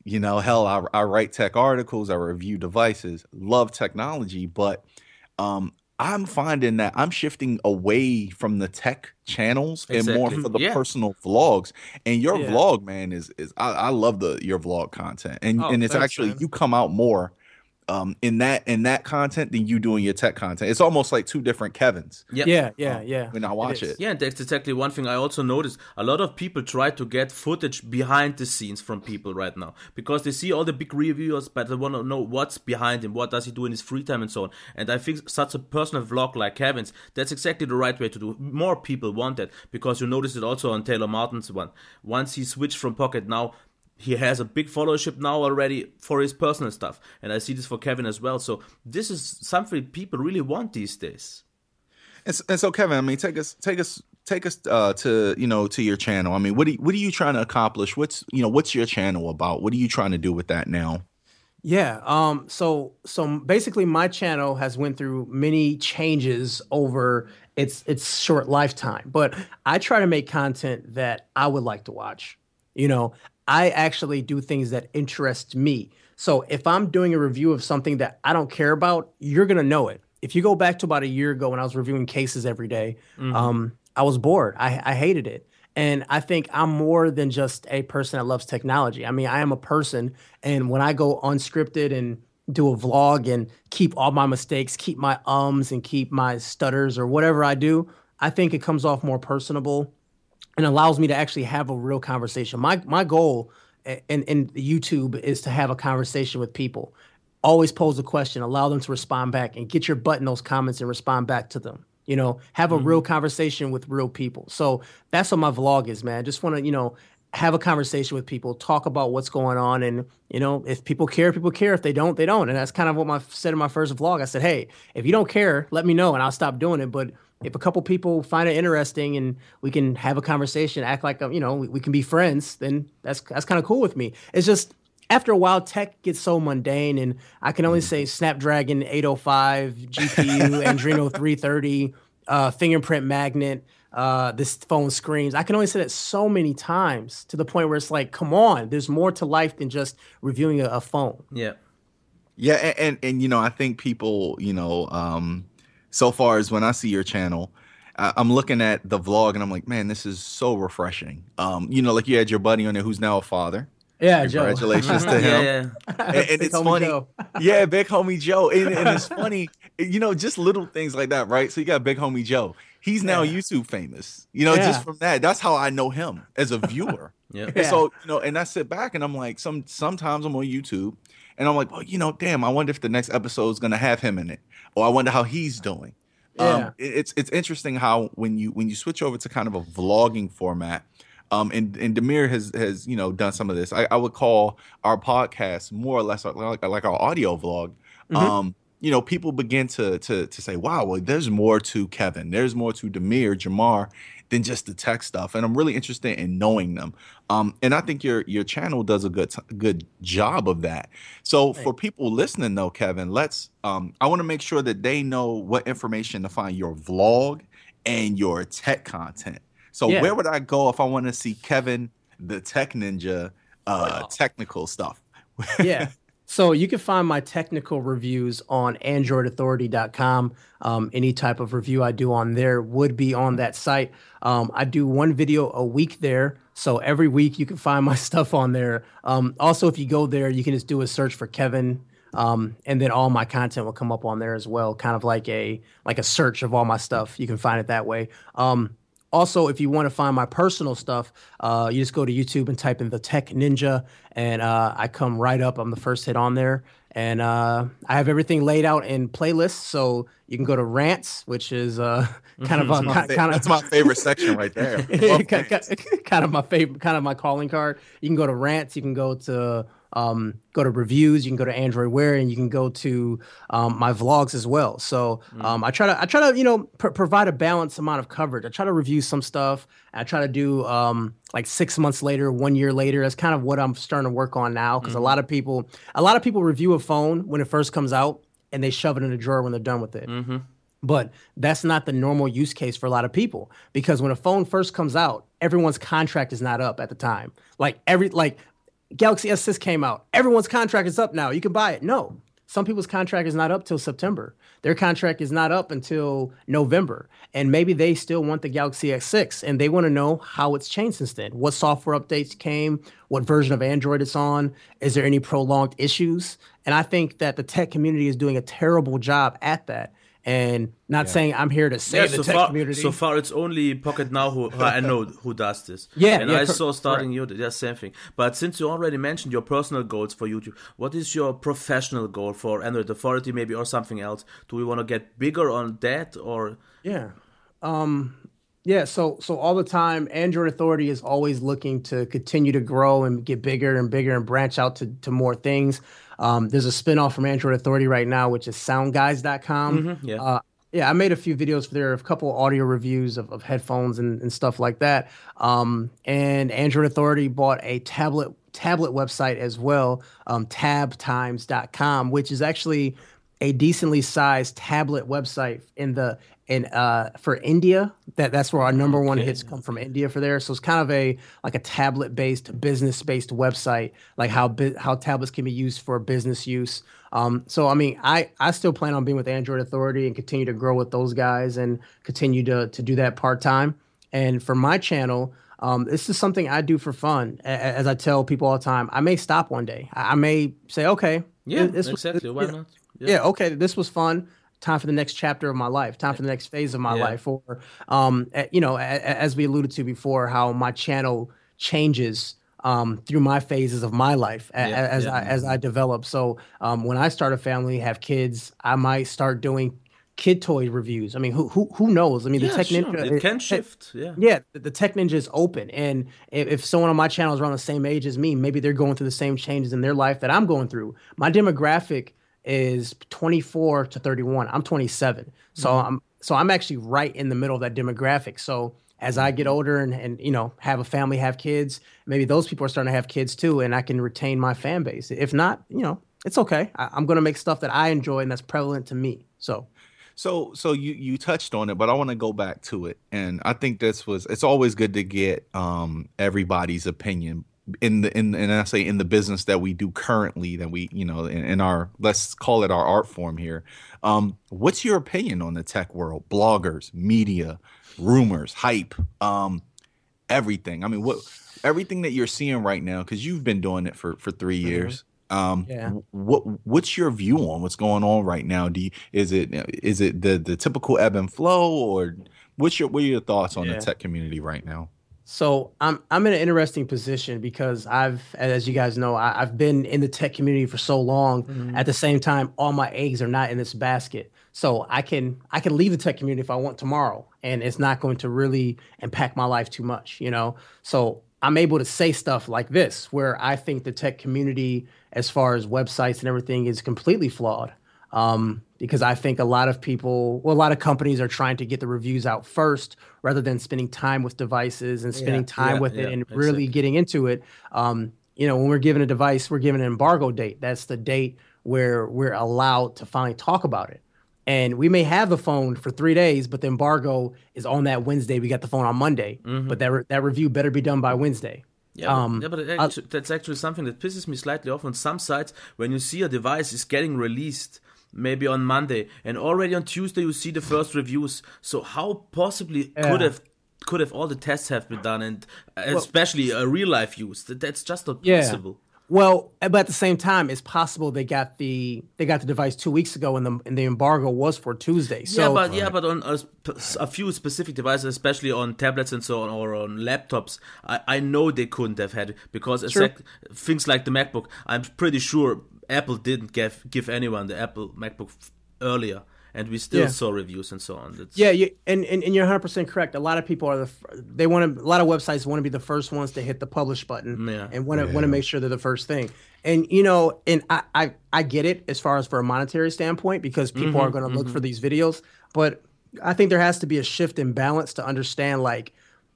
You know, hell, I, I write tech articles, I review devices, love technology, but um, I'm finding that I'm shifting away from the tech channels and more for the Yeah. personal vlogs. And your Yeah. vlog, man, is is I, I love the your vlog content, and Oh, and it's thanks, actually man. you come out more um in that in that content than you doing your tech content. It's almost like two different Kevins Yeah. yeah, yeah, yeah. when I watch is. it. Yeah, that's exactly one thing I also noticed. A lot of people try to get footage behind the scenes from people right now because they see all the big reviewers, but they want to know what's behind him, what does he do in his free time, and so on. And I think such a personal vlog like Kevin's, that's exactly the right way to do. More people want that because you notice it also on Taylor Martin's one. Once he switched from Pocket, now he has a big followership now already for his personal stuff, and I see this for Kevin as well. So this is something people really want these days. And so, and so, Kevin, I mean, take us, take us, take us uh, to you know to your channel. I mean, what are you, what are you trying to accomplish? What's you know what's your channel about? What are you trying to do with that now? Yeah. Um. So so basically, my channel has went through many changes over its its short lifetime, but I try to make content that I would like to watch. You know, I actually do things that interest me. So if I'm doing a review of something that I don't care about, you're gonna know it. If you go back to about a year ago when I was reviewing cases every day, um, I was bored. I, I hated it. And I think I'm more than just a person that loves technology. I mean, I am a person, and when I go unscripted and do a vlog and keep all my mistakes, keep my ums and keep my stutters or whatever I do, I think it comes off more personable and allows me to actually have a real conversation. My my goal i- in, in YouTube is to have a conversation with people. Always pose a question, allow them to respond back, and get your butt in those comments and respond back to them. You know, have a real mm-hmm. conversation with real people. So that's what my vlog is, man. Just want to, you know, have a conversation with people, talk about what's going on, and you know, if people care, people care. If they don't, they don't. And that's kind of what my said in my first vlog. I said, hey, if you don't care, let me know, and I'll stop doing it. But if a couple people find it interesting and we can have a conversation, act like um, you know we, we can be friends, then that's that's kind of cool with me. It's just after a while, tech gets so mundane, and I can only say Snapdragon 805 GPU, <laughs> Adreno 330, uh, fingerprint magnet. Uh, this phone screams. I can only say that so many times to the point where it's like, come on, there's more to life than just reviewing a, a phone. Yeah. Yeah, and, and and you know, I think people, you know, um, so far as when I see your channel, I, I'm looking at the vlog and I'm like, man, this is so refreshing. Um, you know, like you had your buddy on there who's now a father. Yeah, Joe. Congratulations to <laughs> him. Yeah, yeah. and, and Big it's homie funny. Joe. yeah, big <laughs> homie Joe. And, and it's funny, you know, just little things like that, right? So you got big homie Joe. He's now Yeah. YouTube famous. You know, Yeah. just from that. That's how I know him as a viewer. Yeah. <laughs> And Yeah. so, you know, and I sit back and I'm like, some sometimes I'm on YouTube and I'm like, well, you know, damn, I wonder if the next episode is gonna have him in it. Or I wonder how he's doing. Yeah. Um, it's it's interesting how when you when you switch over to kind of a vlogging format, um, and and Demir has has you know done some of this. I, I would call our podcast more or less like like, our audio vlog. Mhm. Um, you know, people begin to to to say, "Wow, well, there's more to Kevin. There's more to Demir, Jamar than just the tech stuff. And I'm really interested in knowing them. Um, and I think your your channel does a good good job of that. So for people listening though, Kevin, let's um, I want to make sure that they know what information to find your vlog and your tech content. So Yeah. where would I go if I want to see Kevin the Tech Ninja uh, technical stuff? <laughs> yeah. So you can find my technical reviews on androidauthority.com. Um, any type of review I do on there would be on that site. Um, I do one video a week there. So every week you can find <laughs> my stuff on there. Um, also, if you go there, you can just do a search for Kevin. Um, and then all my content will come up on there as well, kind of like a like a search of all my stuff. You can find it that way. Also, if you want to find my personal stuff, uh, you just go to YouTube and type in the Tech Ninja, and uh, I come right up. I'm the first hit on there, and uh, I have everything laid out in playlists. So you can go to rants, which is uh, <laughs> kind of a, My kind, fa- of That's my favorite section right <laughs> there. Kind, kind- kind of my favorite, kind of my calling card. You can go to rants. You can go to um, go to reviews. You can go to Android Wear, and you can go to um, my vlogs as well. So um, I try to I try to you know pr- provide a balanced amount of coverage. I try to review some stuff. I try to do um, like six months later, one year later. That's kind of what I'm starting to work on now because a lot of people a lot of people review a phone when it first comes out and they shove it in a drawer when they're done with it. But that's not the normal use case for a lot of people because when a phone first comes out, everyone's contract is not up at the time. Like every like Galaxy S6 came out, everyone's contract is up now. You can buy it. No. Some people's contract is not up till September. Their contract is not up until November. And maybe they still want the Galaxy S6 and they want to know how it's changed since then. What software updates came, what version of Android it's on, is there any prolonged issues? And I think that the tech community is doing a terrible job at that. And not saying I'm here to save Yeah, the so tech far, community. so far it's only Pocket Now who, who I <laughs> know who does this. Yeah, and yeah, I cor- saw starting you, yeah, same thing. But since you already mentioned your personal goals for YouTube, what is your professional goal for Android Authority, maybe, or something else? Do we want to get bigger on that, or Yeah. Um yeah, so so all the time Android Authority is always looking to continue to grow and get bigger and bigger and branch out to, to more things. Um, there's a spinoff from Android Authority right now, which is soundguys.com. yeah. Uh, yeah, I made a few videos for there, a couple audio reviews of, of headphones and, and stuff like that. Um, and Android Authority bought a tablet tablet website as well, um, tabtimes.com, which is actually a decently sized tablet website in the in uh for India. That that's where our number one hits come from India for there. So it's kind of a like a tablet based business based website, like how how tablets can be used for business use. Um, so I mean, I I still plan on being with Android Authority and continue to grow with those guys and continue to to do that part time. And for my channel, um, this is something I do for fun. As I tell people all the time, I may stop one day. I may say, okay, yeah, this was- exactly. Why yeah, not? yeah, okay, this was fun. Time for the next chapter of my life. Time for the next phase of my Yeah. life. Or, um, you know, as we alluded to before, how my channel changes um, through my phases of my life Yeah, as yeah. I as I develop. So, um, when I start a family, have kids, I might start doing kid toy reviews. I mean, who who who knows? I mean, the Tech sure. Ninja It can Tech- shift. Yeah. yeah, the, the Tech Ninja is open, and if, if someone on my channel is around the same age as me, maybe they're going through the same changes in their life that I'm going through. My demographic is 24 to 31. I'm 27, so I'm so I'm actually right in the middle of that demographic. So as I get older and and you know have a family, have kids, maybe those people are starting to have kids too, and I can retain my fan base. If not, you know, it's okay. I, I'm going to make stuff that I enjoy and that's prevalent to me. So So so you you touched on it, but I want to go back to it, and I think this was it's always good to get um everybody's opinion in the in and I say in the business that we do currently that we you know in, in our let's call it our art form here. Um, what's your opinion on the tech world, bloggers, media, rumors, hype, um, everything? I mean, what everything that you're seeing right now because you've been doing it for for 3 years. Um, Yeah. what what's your view on what's going on right now? Do you, is it is it the the typical ebb and flow, or what's your what are your thoughts on Yeah. the tech community right now? So I'm I'm in an interesting position because I've, as you guys know, I, I've been in the tech community for so long. Mm-hmm. At the same time, all my eggs are not in this basket. So I can I can leave the tech community if I want tomorrow, and it's not going to really impact my life too much, you know. So I'm able to say stuff like this, where I think the tech community, as far as websites and everything, is completely flawed. Um, because I think a lot of people, well, a lot of companies are trying to get the reviews out first rather than spending time with devices and spending Yeah, time yeah, with it yeah, and really getting into it. Um, you know, when we're given a device, we're given an embargo date. That's the date where we're allowed to finally talk about it. And we may have the phone for three days, but the embargo is on that Wednesday. We got the phone on Monday, but that re- that review better be done by Wednesday. Yeah, but, Um, yeah, but it actu- that's actually something that pisses me slightly off on some sites when you see a device is getting released maybe on Monday and already on Tuesday you see the first reviews. So how possibly could have could have all the tests have been done and uh, especially a real life use? That's just not possible. Yeah. Well, but at the same time, it's possible they got the they got the device two weeks ago, and the and the embargo was for Tuesday. So yeah, but yeah, but on a, a few specific devices, especially on tablets and so on, or on laptops, I, I know they couldn't have had it because exact, things like the MacBook, I'm pretty sure Apple didn't give give anyone the Apple MacBook earlier, and we still Yeah. saw reviews and so on. That's, Yeah, you, and, and and you're 100 percent correct. A lot of people are the they want to. A lot of websites want to be the first ones to hit the publish button Yeah. and want to want to make sure they're the first thing. And you know, and I, I I get it as far as for a monetary standpoint because people mm-hmm. are going to look mm-hmm. for these videos. But I think there has to be a shift in balance to understand like.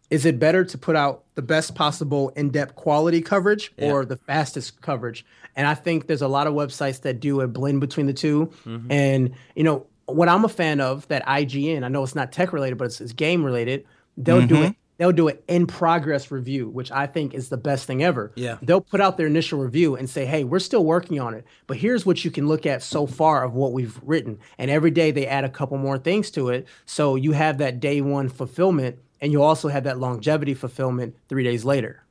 Is it better to put out the best possible in-depth quality coverage or the fastest coverage? And I think there's a lot of websites that do a blend between the 2 mm-hmm. And you know, what I'm a fan of that IGN, I know it's not tech related, but it's, it's game related. They'll do it. Mm-hmm. They'll do an in progress review, which I think is the best thing ever. Yeah. They'll put out their initial review and say, "Hey, we're still working on it, but here's what you can look at so far of what we've written." And every day they add a couple more things to it, so you have that day one fulfillment, and you also have that longevity fulfillment three days later.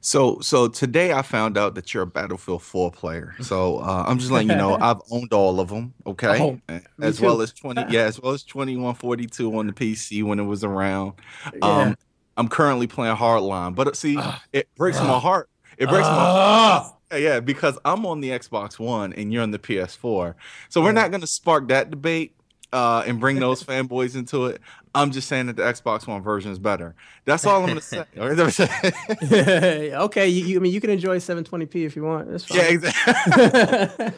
So so today I found out that you're a Battlefield 4 player. So uh, I'm just letting you know I've <laughs> owned all of them, okay? Oh, as well as 20 yeah, as well as 2142 on the PC when it was around. Yeah. Um I'm currently playing Hardline, but uh, see, it breaks my heart. It breaks my heart. Yeah, yeah, because I'm on the Xbox One and you're on the PS4. So we're not going to spark that debate uh, and bring those fanboys into it. I'm just saying that the Xbox One version is better. That's all I'm going to say. <laughs> <laughs> okay, you, you I mean you can enjoy 720p if you want. That's fine. Yeah, exactly.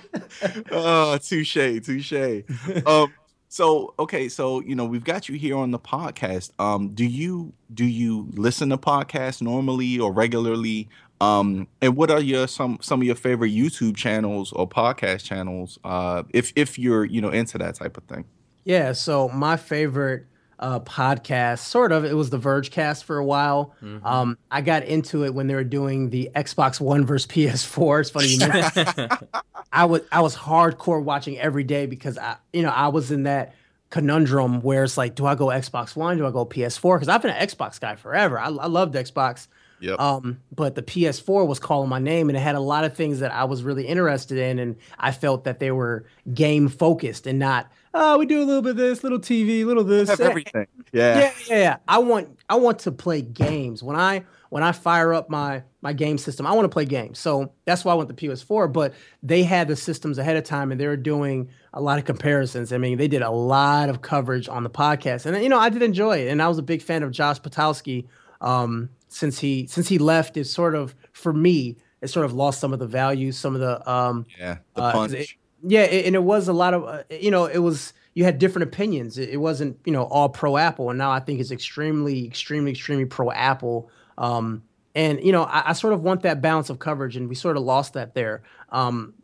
<laughs> oh, touche, touche. Um, so okay, so you know we've got you here on the podcast. Um, do you do you listen to podcasts normally or regularly? Um, and what are your some some of your favorite YouTube channels or podcast channels? Uh, if if you're you know into that type of thing. Yeah, so my favorite uh, podcast, sort of, it was the Vergecast for a while. Um, I got into it when they were doing the Xbox One versus PS4. It's funny you mentioned. <laughs> I was I was hardcore watching every day because I, you know, I was in that conundrum where it's like, do I go Xbox One? Do I go PS4? Because I've been an Xbox guy forever. I, I loved Xbox. Yep. Um, but the PS4 was calling my name, and it had a lot of things that I was really interested in, and I felt that they were game focused and not, oh, we do a little bit of this, little TV, little this, Have everything. Yeah. yeah, yeah, yeah. I want I want to play games. When I when I fire up my my game system, I want to play games. So that's why I want the PS4. But they had the systems ahead of time, and they were doing a lot of comparisons. I mean, they did a lot of coverage on the podcast, and you know, I did enjoy it. And I was a big fan of Josh Topolsky. Um, since he since he left, it sort of for me, it sort of lost some of the value, some of the um, Yeah. The uh, punch. it- yeah, it, and it was a lot of uh, you know, it was you had different opinions. It, it wasn't you know all pro Apple, and now I think it's extremely, extremely, extremely pro Apple. Um, and you know, I, I sort of want that balance of coverage, and we sort of lost that there. Um,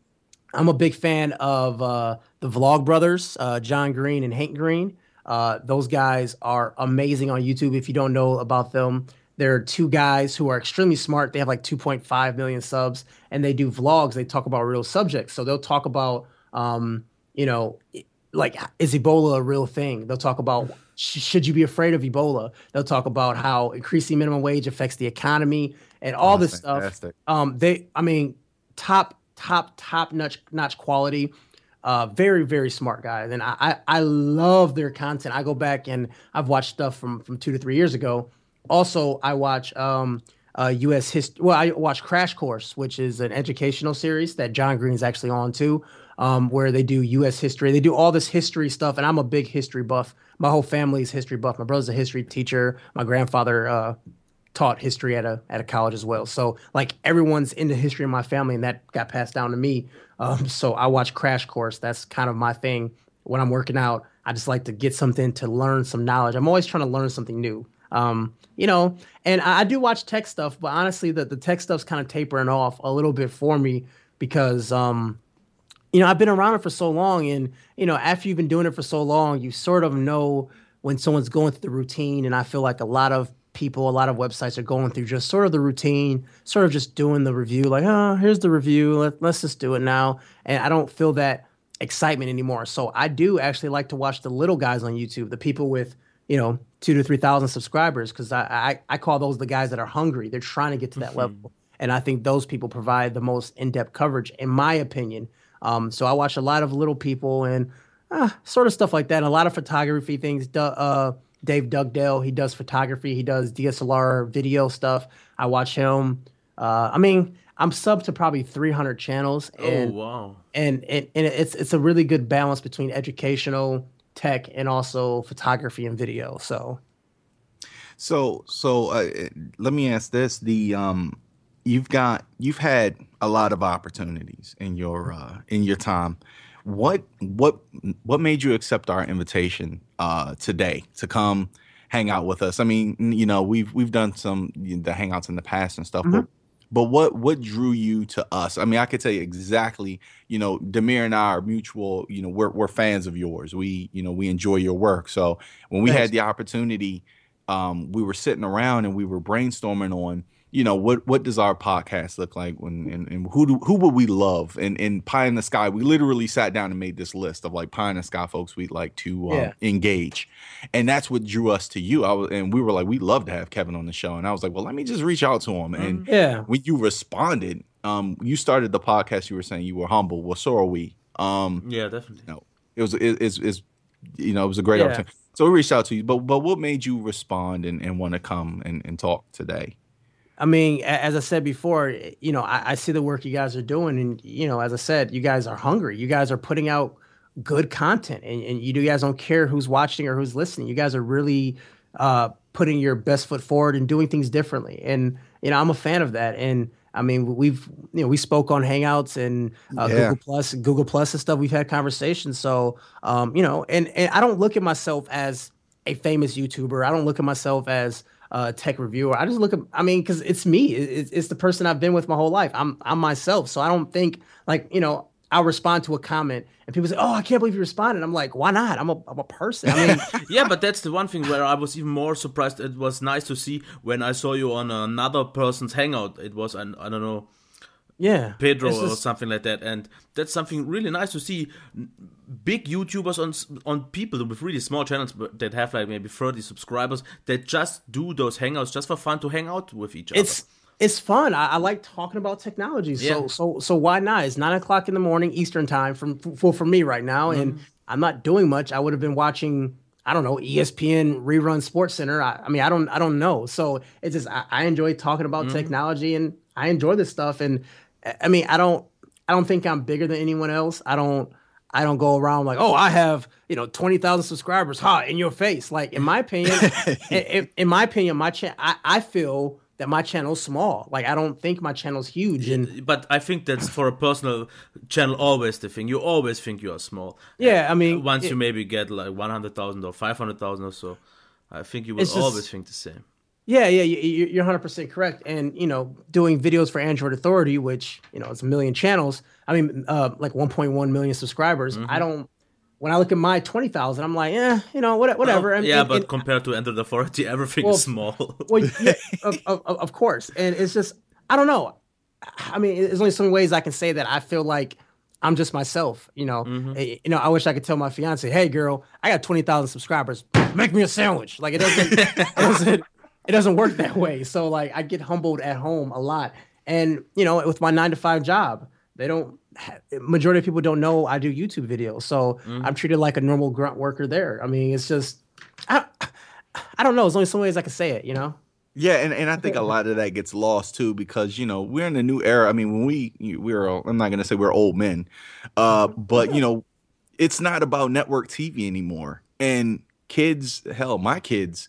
I'm a big fan of uh, the Vlog Brothers, uh, John Green and Hank Green. Uh, those guys are amazing on YouTube. If you don't know about them, they're two guys who are extremely smart. They have like 2.5 million subs, and they do vlogs. They talk about real subjects. So they'll talk about, um, you know, like is Ebola a real thing? They'll talk about sh- should you be afraid of Ebola? They'll talk about how increasing minimum wage affects the economy and all Oh, this stuff. Um, they, I mean, top, top, top notch, notch quality. Uh, very, very smart guys, and I, I, I love their content. I go back and I've watched stuff from from two to three years ago. Also, I watch um, uh, U.S. history. Well, I watch Crash Course, which is an educational series that John Green's actually on too, um, where they do U.S. history. They do all this history stuff, and I'm a big history buff. My whole family's history buff. My brother's a history teacher. My grandfather uh, taught history at a at a college as well. So like everyone's into history in my family, and that got passed down to me. Um, so I watch Crash Course. That's kind of my thing when I'm working out. I just like to get something to learn some knowledge. I'm always trying to learn something new. Um, you know, and I, do watch tech stuff, but honestly, the, the tech stuff's kind of tapering off a little bit for me because, um, you know, I've been around it for so long, and you know, after you've been doing it for so long, you sort of know when someone's going through the routine. And I feel like a lot of people, a lot of websites are going through just sort of the routine, sort of just doing the review, like, oh, here's the review, Let, let's just do it now. And I don't feel that excitement anymore. So I do actually like to watch the little guys on YouTube, the people with you know two to three thousand subscribers, because I, I, I call those the guys that are hungry. They're trying to get to that mm-hmm. level, and I think those people provide the most in depth coverage, in my opinion. Um, so I watch a lot of little people and uh, sort of stuff like that, and a lot of photography things. Uh, Dave Dugdale, he does photography, he does DSLR video stuff. I watch him. Uh, I mean, I'm sub to probably 300 channels. Oh, and, oh wow! And, and and it's it's a really good balance between educational, tech, and also photography and video. So, so so uh, let me ask this: the um, you've got you've had a lot of opportunities in your uh, in your time. What what what made you accept our invitation uh, today to come hang out with us? I mean, you know, we've we've done some the hangouts in the past and stuff, mm-hmm. but but what what drew you to us? I mean, I could tell you exactly. You know, Demir and I are mutual. You know, we're we're fans of yours. We you know we enjoy your work. So when we Thanks. had the opportunity, um, we were sitting around and we were brainstorming on you know what what does our podcast look like when and, and who do who would we love? And in pie in the sky we literally sat down and made this list of like pie in the sky folks we'd like to um, yeah. engage. And that's what drew us to you. I was and we were like we'd love to have kevin on the show. And i was like well let me just reach out to him. And mm-hmm. yeah. when you responded um you started the podcast you were saying you were humble. Well so are we. Um yeah definitely. no it was it, it's, it's you know it was a great yeah. opportunity. So we reached out to you but but what made you respond and, and want to come and, and talk today I mean, as I said before, you know, I, I, see the work you guys are doing, and you know, as I said, you guys are hungry. You guys are putting out good content, and, and you guys don't care who's watching or who's listening. You guys are really uh, putting your best foot forward and doing things differently. And you know, I'm a fan of that. And I mean, we've you know we spoke on Hangouts and uh, yeah. Google Plus, Google Plus and stuff. We've had conversations. So um, you know, and and I don't look at myself as a famous YouTuber. I don't look at myself as uh, tech reviewer. I just look at, I mean, because it's me. It's, it's the person I've been with my whole life. I'm I'm myself. So I don't think like you know I'll respond to a comment and people say, "Oh, I can't believe you responded." I'm like, "Why not? I'm a I'm a person." I mean, <laughs> yeah, but that's the one thing where I was even more surprised. It was nice to see when I saw you on another person's hangout. It was an I don't know yeah pedro or something like that and that's something really nice to see big youtubers on on people with really small channels that have like maybe 30 subscribers that just do those hangouts just for fun to hang out with each other it's it's fun I, I like talking about technology so yeah. so so why not it's nine o'clock in the morning eastern time from for, for me right now mm-hmm. and i'm not doing much i would have been watching I don't know ESPN rerun Sports Center. I, I, mean, I don't, I don't know. So it's just I, I enjoy talking about mm-hmm. technology and I enjoy this stuff. And I mean, I don't I don't think I'm bigger than anyone else. I don't I don't go around like, oh, I have you know twenty thousand subscribers, ha, in your face. Like in my opinion, <laughs> in, in, my opinion, my channel, I, I feel that my channel's small. Like I don't think my channel's huge. And but I think that's for a personal channel always the thing. You always think you are small. Yeah, I mean, once it, you maybe get like one hundred thousand or five hundred thousand or so, I think you will just, always think the same. Yeah, yeah, you're 100% correct. And, you know, doing videos for Android Authority, which, you know, it's a million channels, I mean, uh, like 1.1 million subscribers, mm-hmm. I don't, when I look at my 20,000, I'm like, eh, you know, whatever. Well, yeah, and, but and, compared to Android Authority, <laughs> everything well, is small. well, yeah, <laughs> of, of, of course. And it's just, I don't know. I mean, there's only so many ways I can say that I feel like I'm just myself, you know. Mm-hmm. Eh, you know, I wish I could tell my fiance, "Hey, girl, I got twenty thousand subscribers. Make me a sandwich." Like it doesn't, it <laughs> doesn't, it doesn't work that way. So like I get humbled at home a lot. And you know, with my 9 to 5 job, they don't majority of people don't know I do YouTube videos. So mm-hmm. I'm treated like a normal grunt worker there. I mean, it's just I, I don't know, there's only some ways I can say it, you know. Yeah, and, and I think a <laughs> lot of that gets lost too because you know we're in a new era. I mean, when we we're I'm not gonna say we're old men, uh, but you know, it's not about network TV anymore. And kids, hell, my kids,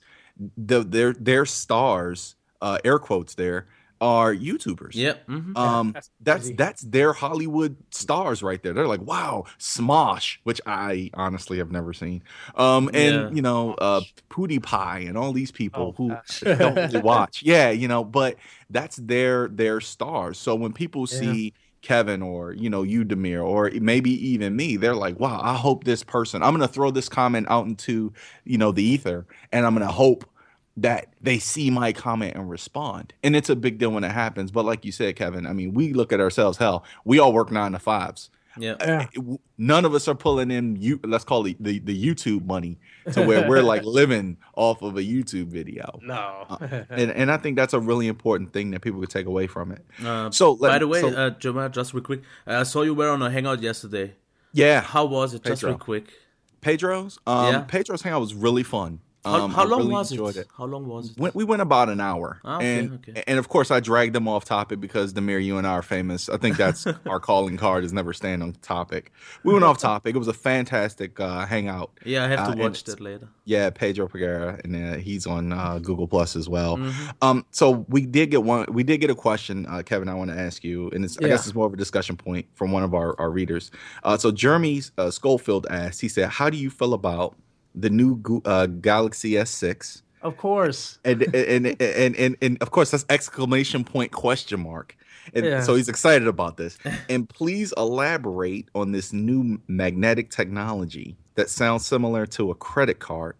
the, their their stars uh, air quotes there, are YouTubers. Yep. Mm-hmm. Um, that's that's, that's their Hollywood stars right there. They're like, wow, Smosh, which I honestly have never seen. Um, and yeah. you know, uh, PewDiePie and all these people oh, who <laughs> don't really watch. <laughs> Yeah, you know, but that's their their stars. So when people yeah. see Kevin or you know you Demir or maybe even me they're like wow I hope this person I'm going to throw this comment out into you know the ether and I'm going to hope that they see my comment and respond. And it's a big deal when it happens. But like you said, Kevin, I mean, we look at ourselves, hell, we all work nine to fives. Yeah. None of us are pulling in you let's call it the, the YouTube money to where we're like <laughs> living off of a YouTube video. No. uh, <laughs> and and I think that's a really important thing that people could take away from it. Uh, so by the way, so, uh Jomar, just real quick. I saw you were on a hangout yesterday. Yeah. How was it? Pedro. Just real quick. Pedro's? Um yeah. Pedro's hangout was really fun. Um, how, how long really was it? it? How long was it? We, went about an hour, oh, okay, and okay. and of course I dragged them off topic because Demir, you and I are famous. I think that's <laughs> our calling card is never stand on topic. We went off <laughs> topic. It was a fantastic uh, hangout. Yeah, I have to uh, watch that later. Yeah, Pedro Pereira, and uh, he's on uh, Google Plus as well. Mm-hmm. Um, so we did get one. We did get a question, uh, Kevin. I want to ask you, and yeah. I guess it's more of a discussion point from one of our our readers. Uh, so Jeremy Schofield asked. He said, "How do you feel about?" The new uh, Galaxy S6. Of course. And and, and and, and and of course that's exclamation point question mark. And yeah. so he's excited about this. and please elaborate on this new magnetic technology that sounds similar to a credit card.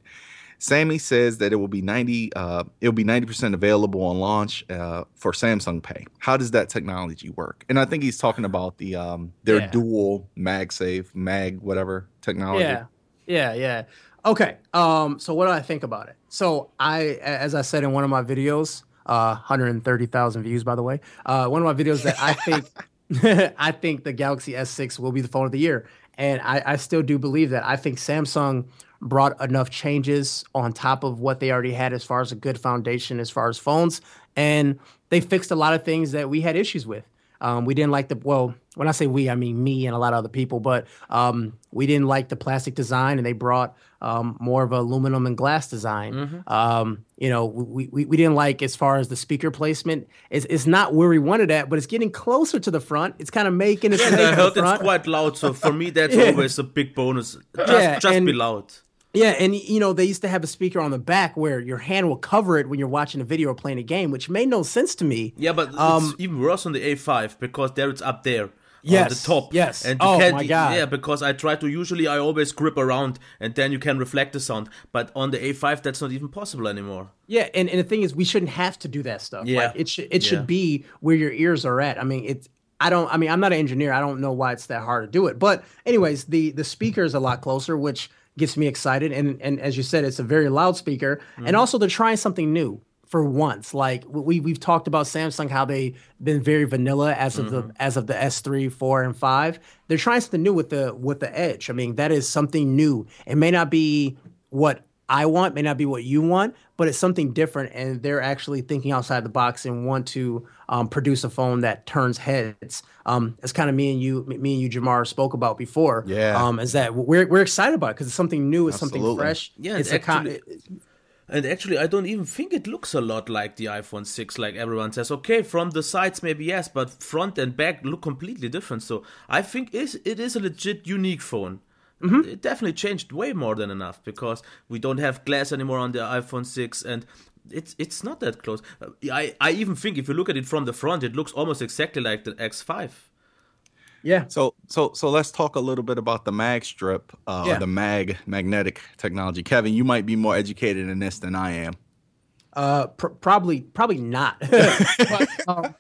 Sammy says that it will be 90 uh, it'll be 90% available on launch uh, for Samsung Pay. How does that technology work? And I think he's talking about the um, their yeah. dual MagSafe, Mag whatever technology. Yeah. Yeah, yeah. Okay. Um, so what do I think about it? So I, as I said in one of my videos, uh, 130,000 views, by the way. Uh, one of my videos that I think, <laughs> <laughs> I think the Galaxy S6 will be the phone of the year, and I, I still do believe that. I think Samsung brought enough changes on top of what they already had as far as a good foundation as far as phones, and they fixed a lot of things that we had issues with. Um, we didn't like the well. When I say we, I mean me and a lot of other people. But um, we didn't like the plastic design, and they brought um, more of a aluminum and glass design. Mm-hmm. Um, you know, we, we we didn't like as far as the speaker placement. It's, it's not where we wanted at, but it's getting closer to the front. It's kind of making it. Yeah, I heard it's quite loud. So for me, that's <laughs> yeah. always a big bonus. Just, yeah, just and, be loud. Yeah, and you know they used to have a speaker on the back where your hand will cover it when you're watching a video or playing a game, which made no sense to me. Yeah, but um, it's even worse on the A5 because there it's up there. Yes, the top. Yes. And you oh can't, my god. Yeah, because I try to. Usually, I always grip around, and then you can reflect the sound. But on the A5, that's not even possible anymore. Yeah, and, and the thing is, we shouldn't have to do that stuff. Yeah, like, it should it yeah. should be where your ears are at. I mean, it's I don't. I mean, I'm not an engineer. I don't know why it's that hard to do it. But anyways, the the speaker is a lot closer, which gets me excited. And and as you said, it's a very loud speaker. Mm-hmm. And also they're trying something new for once. Like we we've talked about Samsung how they've been very vanilla as of mm-hmm. the as of the S3, 4 and 5. They're trying something new with the with the Edge. I mean, that is something new. It may not be what I want, may not be what you want, but it's something different and they're actually thinking outside the box and want to um, produce a phone that turns heads. Um, it's kind of me and you, me and you, Jamar spoke about before. Yeah. Um, is that we're we're excited about it because it's something new, it's Absolutely. something fresh. Yeah, it's actually, a con- and actually, I don't even think it looks a lot like the iPhone 6, like everyone says. Okay, from the sides, maybe yes, but front and back look completely different. So I think it is a legit unique phone. Mm-hmm. It definitely changed way more than enough because we don't have glass anymore on the iPhone 6 and it's it's not that close. I, I even think if you look at it from the front, it looks almost exactly like the X5. Yeah. So so so let's talk a little bit about the mag strip, uh, yeah. the mag magnetic technology. Kevin, you might be more educated in this than I am. Uh, pr- probably probably not. <laughs> but, um,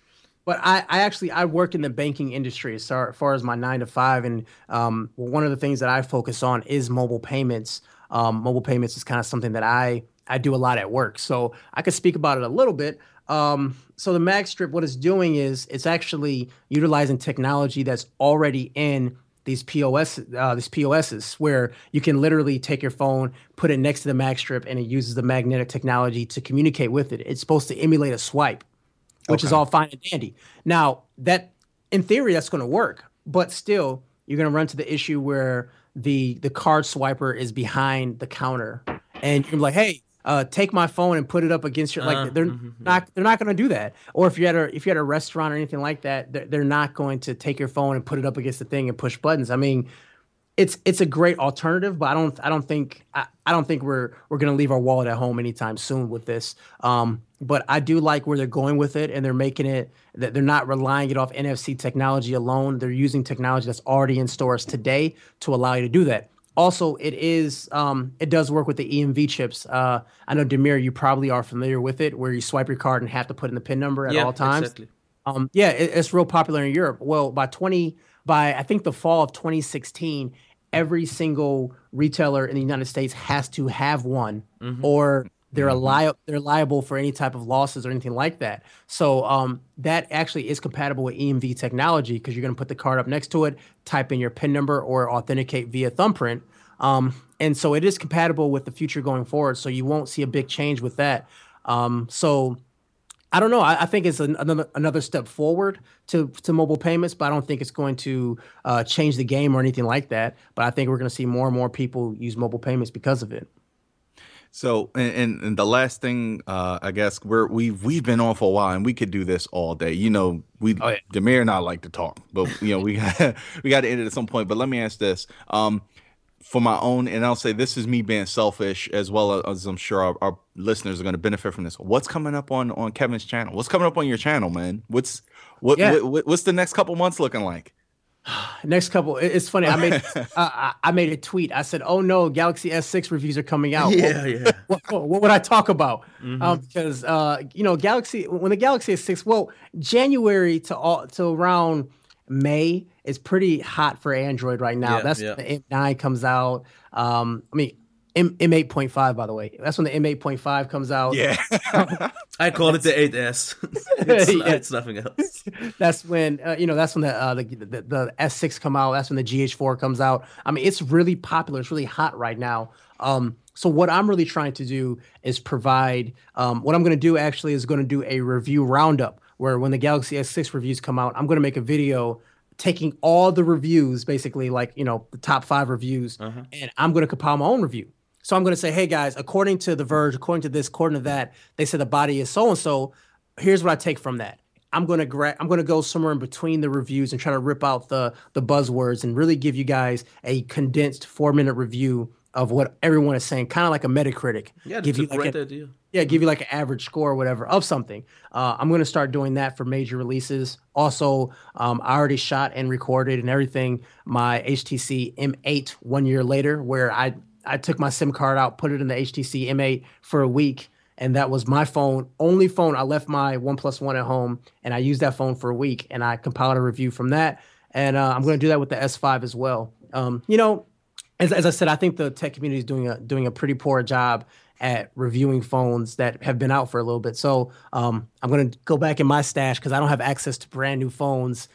but I, I actually I work in the banking industry as far as my nine to five, and um, one of the things that I focus on is mobile payments. Um, mobile payments is kind of something that I I do a lot at work, so I could speak about it a little bit. Um, so the MagStrip, what it's doing is it's actually utilizing technology that's already in these POS, uh, these POSs, where you can literally take your phone, put it next to the MagStrip, and it uses the magnetic technology to communicate with it. It's supposed to emulate a swipe which okay. is all fine and dandy. Now, that in theory that's going to work, but still you're going to run to the issue where the the card swiper is behind the counter and you're like, "Hey, uh, take my phone and put it up against your like uh, they're mm-hmm, not they're not going to do that or if you're at a if you're at a restaurant or anything like that they're, they're not going to take your phone and put it up against the thing and push buttons i mean it's it's a great alternative but i don't i don't think i, I don't think we're we're going to leave our wallet at home anytime soon with this um, but i do like where they're going with it and they're making it that they're not relying it off nfc technology alone they're using technology that's already in stores today to allow you to do that also, it is um, it does work with the EMV chips. Uh, I know Demir, you probably are familiar with it, where you swipe your card and have to put in the PIN number at yeah, all times. Exactly. Um, yeah, it, it's real popular in Europe. Well, by twenty by I think the fall of 2016, every single retailer in the United States has to have one, mm-hmm. or they're mm-hmm. li- they're liable for any type of losses or anything like that. So um, that actually is compatible with EMV technology because you're going to put the card up next to it, type in your PIN number, or authenticate via thumbprint. Um, and so it is compatible with the future going forward. So you won't see a big change with that. Um, so I don't know. I, I think it's an, another another step forward to to mobile payments, but I don't think it's going to uh, change the game or anything like that. But I think we're going to see more and more people use mobile payments because of it. So, and, and the last thing, uh, I guess we're we've we've been on for a while, and we could do this all day. You know, we oh, yeah. Demir and I like to talk, but you know, we <laughs> we got to end it at some point. But let me ask this: um, for my own, and I'll say this is me being selfish as well as I'm sure our, our listeners are going to benefit from this. What's coming up on on Kevin's channel? What's coming up on your channel, man? What's what, yeah. what what's the next couple months looking like? <sighs> Next couple, it's funny. I made <laughs> uh, I made a tweet. I said, "Oh no, Galaxy S6 reviews are coming out." Yeah, what, yeah. <laughs> What, what, what, would I talk about? Mm-hmm. Um, because uh, you know, Galaxy when the Galaxy S6, well, January to all to around May is pretty hot for Android right now. Yeah, That's yeah. the M9 comes out. Um, I mean, M M8.5 by the way. That's when the M8.5 comes out. Yeah. <laughs> I call it the 8S. <laughs> it's, yeah. it's, nothing else. <laughs> That's when uh, you know. That's when the, uh, the, the the S6 come out. That's when the GH4 comes out. I mean, it's really popular. It's really hot right now. Um, so what I'm really trying to do is provide. Um, what I'm going to do actually is going to do a review roundup where when the Galaxy S6 reviews come out, I'm going to make a video taking all the reviews, basically like you know the top five reviews, uh-huh. and I'm going to compile my own review. So I'm going to say, hey guys, according to The Verge, according to this, according to that, they said the body is so and so. Here's what I take from that. I'm gonna gra- I'm gonna go somewhere in between the reviews and try to rip out the the buzzwords and really give you guys a condensed four minute review of what everyone is saying, kind of like a Metacritic. Yeah, give you a like great a, idea. Yeah, give you like an average score or whatever of something. Uh, I'm going to start doing that for major releases. Also, um, I already shot and recorded and everything my HTC M8 one year later, where I I took my SIM card out, put it in the HTC M8 for a week, and that was my phone, only phone. I left my OnePlus One at home, and I used that phone for a week, and I compiled a review from that. And uh, I'm going to do that with the S5 as well. Um, you know, as, as I said, I think the tech community is doing a doing a pretty poor job at reviewing phones that have been out for a little bit. So um, I'm going to go back in my stash because I don't have access to brand new phones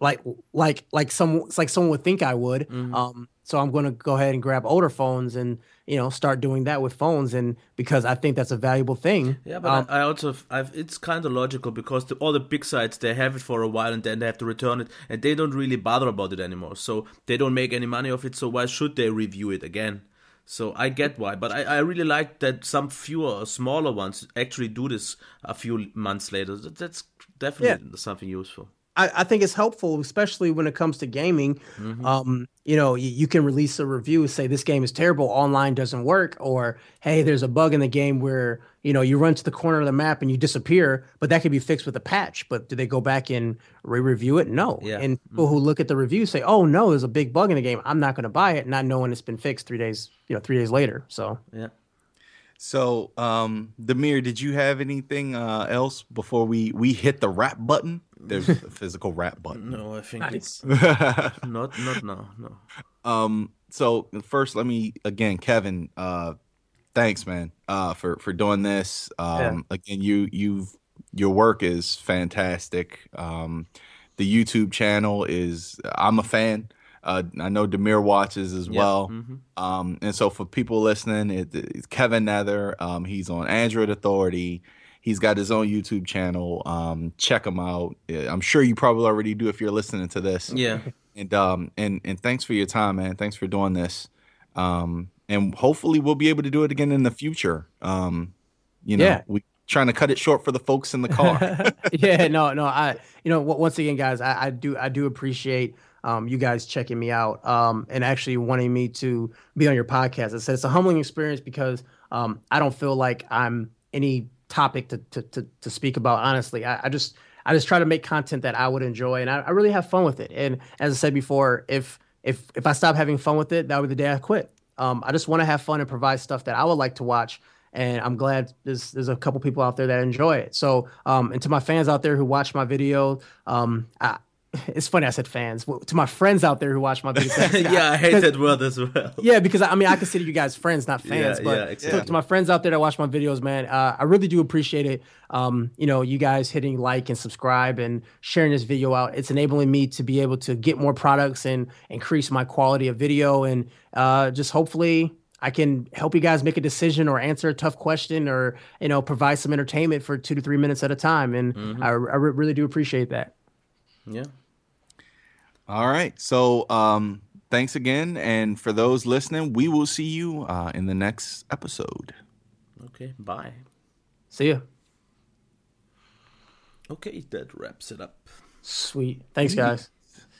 like like like some like someone would think I would. Mm-hmm. Um, so I'm going to go ahead and grab older phones and you know start doing that with phones and because I think that's a valuable thing. Yeah, but um, I, I, also I've, it's kind of logical because the, all the big sites they have it for a while and then they have to return it and they don't really bother about it anymore. So they don't make any money off it. So why should they review it again? So I get why, but I, I really like that some fewer, smaller ones actually do this a few months later. That's definitely yeah. something useful. I, I, think it's helpful, especially when it comes to gaming. Mm-hmm. Um, you know, you, you, can release a review, and say this game is terrible, online doesn't work, or hey, there's a bug in the game where you know you run to the corner of the map and you disappear, but that could be fixed with a patch. But do they go back and re-review it? No. Yeah. And people mm-hmm. who look at the review say, "Oh no, there's a big bug in the game. I'm not going to buy it," not knowing it's been fixed three days, you know, three days later. So yeah. So, um, Demir, did you have anything uh, else before we we hit the wrap button? There's a physical wrap button. No, I think nice. it's <laughs> not not now. No. Um. So first, let me again, Kevin. Uh, thanks, man. Uh, for for doing this. Um. Yeah. Again, you you've your work is fantastic. Um, the YouTube channel is. I'm a fan. Uh, I know Demir watches as yep. well. Mm-hmm. Um, and so for people listening, it, it's Kevin Nether. Um, he's on Android Authority. He's got his own YouTube channel. Um, check him out. I'm sure you probably already do if you're listening to this. Yeah. And um and and thanks for your time, man. Thanks for doing this. Um, and hopefully we'll be able to do it again in the future. Um, you know, Yeah. we trying to cut it short for the folks in the car. <laughs> yeah, no, no. I, you know, once again, guys, I, I do, I do appreciate um, you guys checking me out um, and actually wanting me to be on your podcast. I said it's a humbling experience because um, I don't feel like I'm any topic to to to, to speak about. Honestly, I, I just, I just try to make content that I would enjoy, and I, I really have fun with it. And as I said before, if if if I stop having fun with it, that would be the day I quit. Um, I just want to have fun and provide stuff that I would like to watch and I'm glad there's there's a couple people out there that enjoy it. So, um, and to my fans out there who watch my video, um, I, <laughs> it's funny I said fans. Well, To my friends out there who watch my videos, <laughs> yeah, I hate that <laughs> word as well. yeah, because I mean I consider you guys friends, not fans. Yeah, but yeah, to- to, my friends out there that watch my videos, man, uh, I really do appreciate it. Um, you know, you guys hitting like and subscribe and sharing this video out. It's enabling me to be able to get more products and increase my quality of video and uh, just hopefully. I can help you guys make a decision or answer a tough question or you know provide some entertainment for two to three minutes at a time, and Mm-hmm. I, I re- really do appreciate that. Yeah. All right. So um, thanks again. And for those listening, we will see you uh, in the next episode. Okay. Bye. See ya. Okay, that wraps it up. Sweet. Thanks, guys.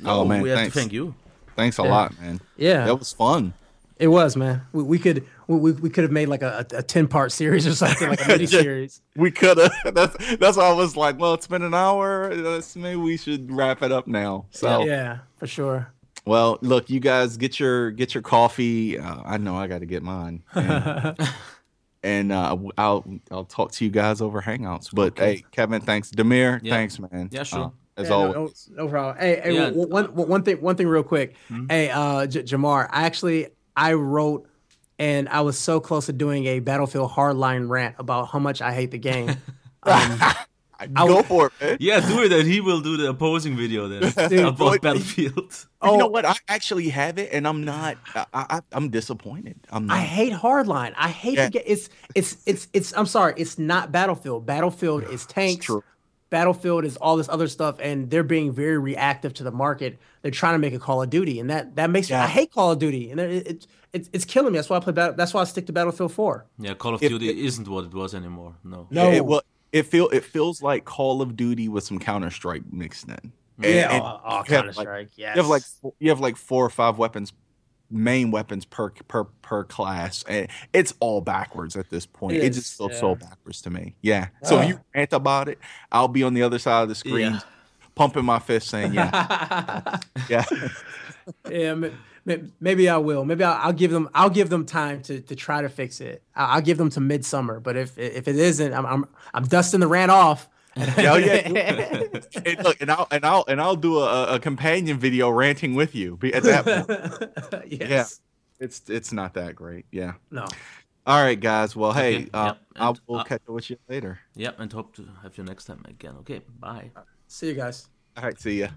Oh, man, we have thanks. to thank you. Thanks a Yeah. lot, man. Yeah. That was fun. It was, man. We, we could we, we we could have made like a, a ten part series or something, like a mini <laughs> series. We could have. <laughs> That's that's why I was like, well, it's been an hour. Let's, maybe we should wrap it up now. So, yeah, for sure. well, look, you guys get your get your coffee. Uh, I know I got to get mine, <laughs> and, and uh, I'll I'll talk to you guys over Hangouts. But hey, Kevin, thanks. Demir, Yeah. thanks, man. Yeah, sure. Uh, as Yeah, always. no, no problem. Hey, hey Yeah. one, one, one thing, one thing, real quick. Hey, uh, J- Jamar, I actually I wrote, and I was so close to doing a Battlefield Hardline rant about how much I hate the game. <laughs> Um, Go for it, man. Yeah, do it, and he will do the opposing video then <laughs> Dude, about boy, Battlefield. <laughs> you know Oh. what? I actually have it, and I'm not. I, I, I'm disappointed. I'm not. I hate Hardline. I hate Yeah. to get it's it's it's it's. I'm sorry, it's not Battlefield. Battlefield is tanks. true. Battlefield is all this other stuff, and they're being very reactive to the market. They're trying to make a Call of Duty, and that that makes me. I hate Call of Duty, and it, it, it's it's killing me. That's why I play. Bat- that's why I stick to Battlefield Four. Yeah, Call of If- Duty isn't what it was anymore. No. No. It, well, it feel it feels like Call of Duty with some Counter Strike mixed in. Yeah, and oh, oh, you have, Counter like- Strike. Yes. You have like four- you have like four or five weapons, main weapons per per per class, and it's all backwards at this point. It It, is, just feels yeah. so backwards to me. Yeah. So if ah. you rant about it, I'll be on the other side of the screen, Yeah. pumping my fist, saying, "Yeah, <laughs> yeah." yeah, ma- ma- maybe I will. Maybe I'll, I'll give them. I'll give them time to, to try to fix it. I'll, I'll give them to midsummer. But if if it isn't, I'm I'm, I'm dusting the rant off. Hell <laughs> yeah. and <laughs> look, and I'll and I'll and I'll do a, a companion video ranting with you. At that point, <laughs> yes. it's it's not that great. Yeah. No. All right, guys. Well, hey, Okay, uh, yeah, I and, will uh, catch up with you later. Yep, and hope to have you next time again. Okay, bye. See you guys. All right, see ya.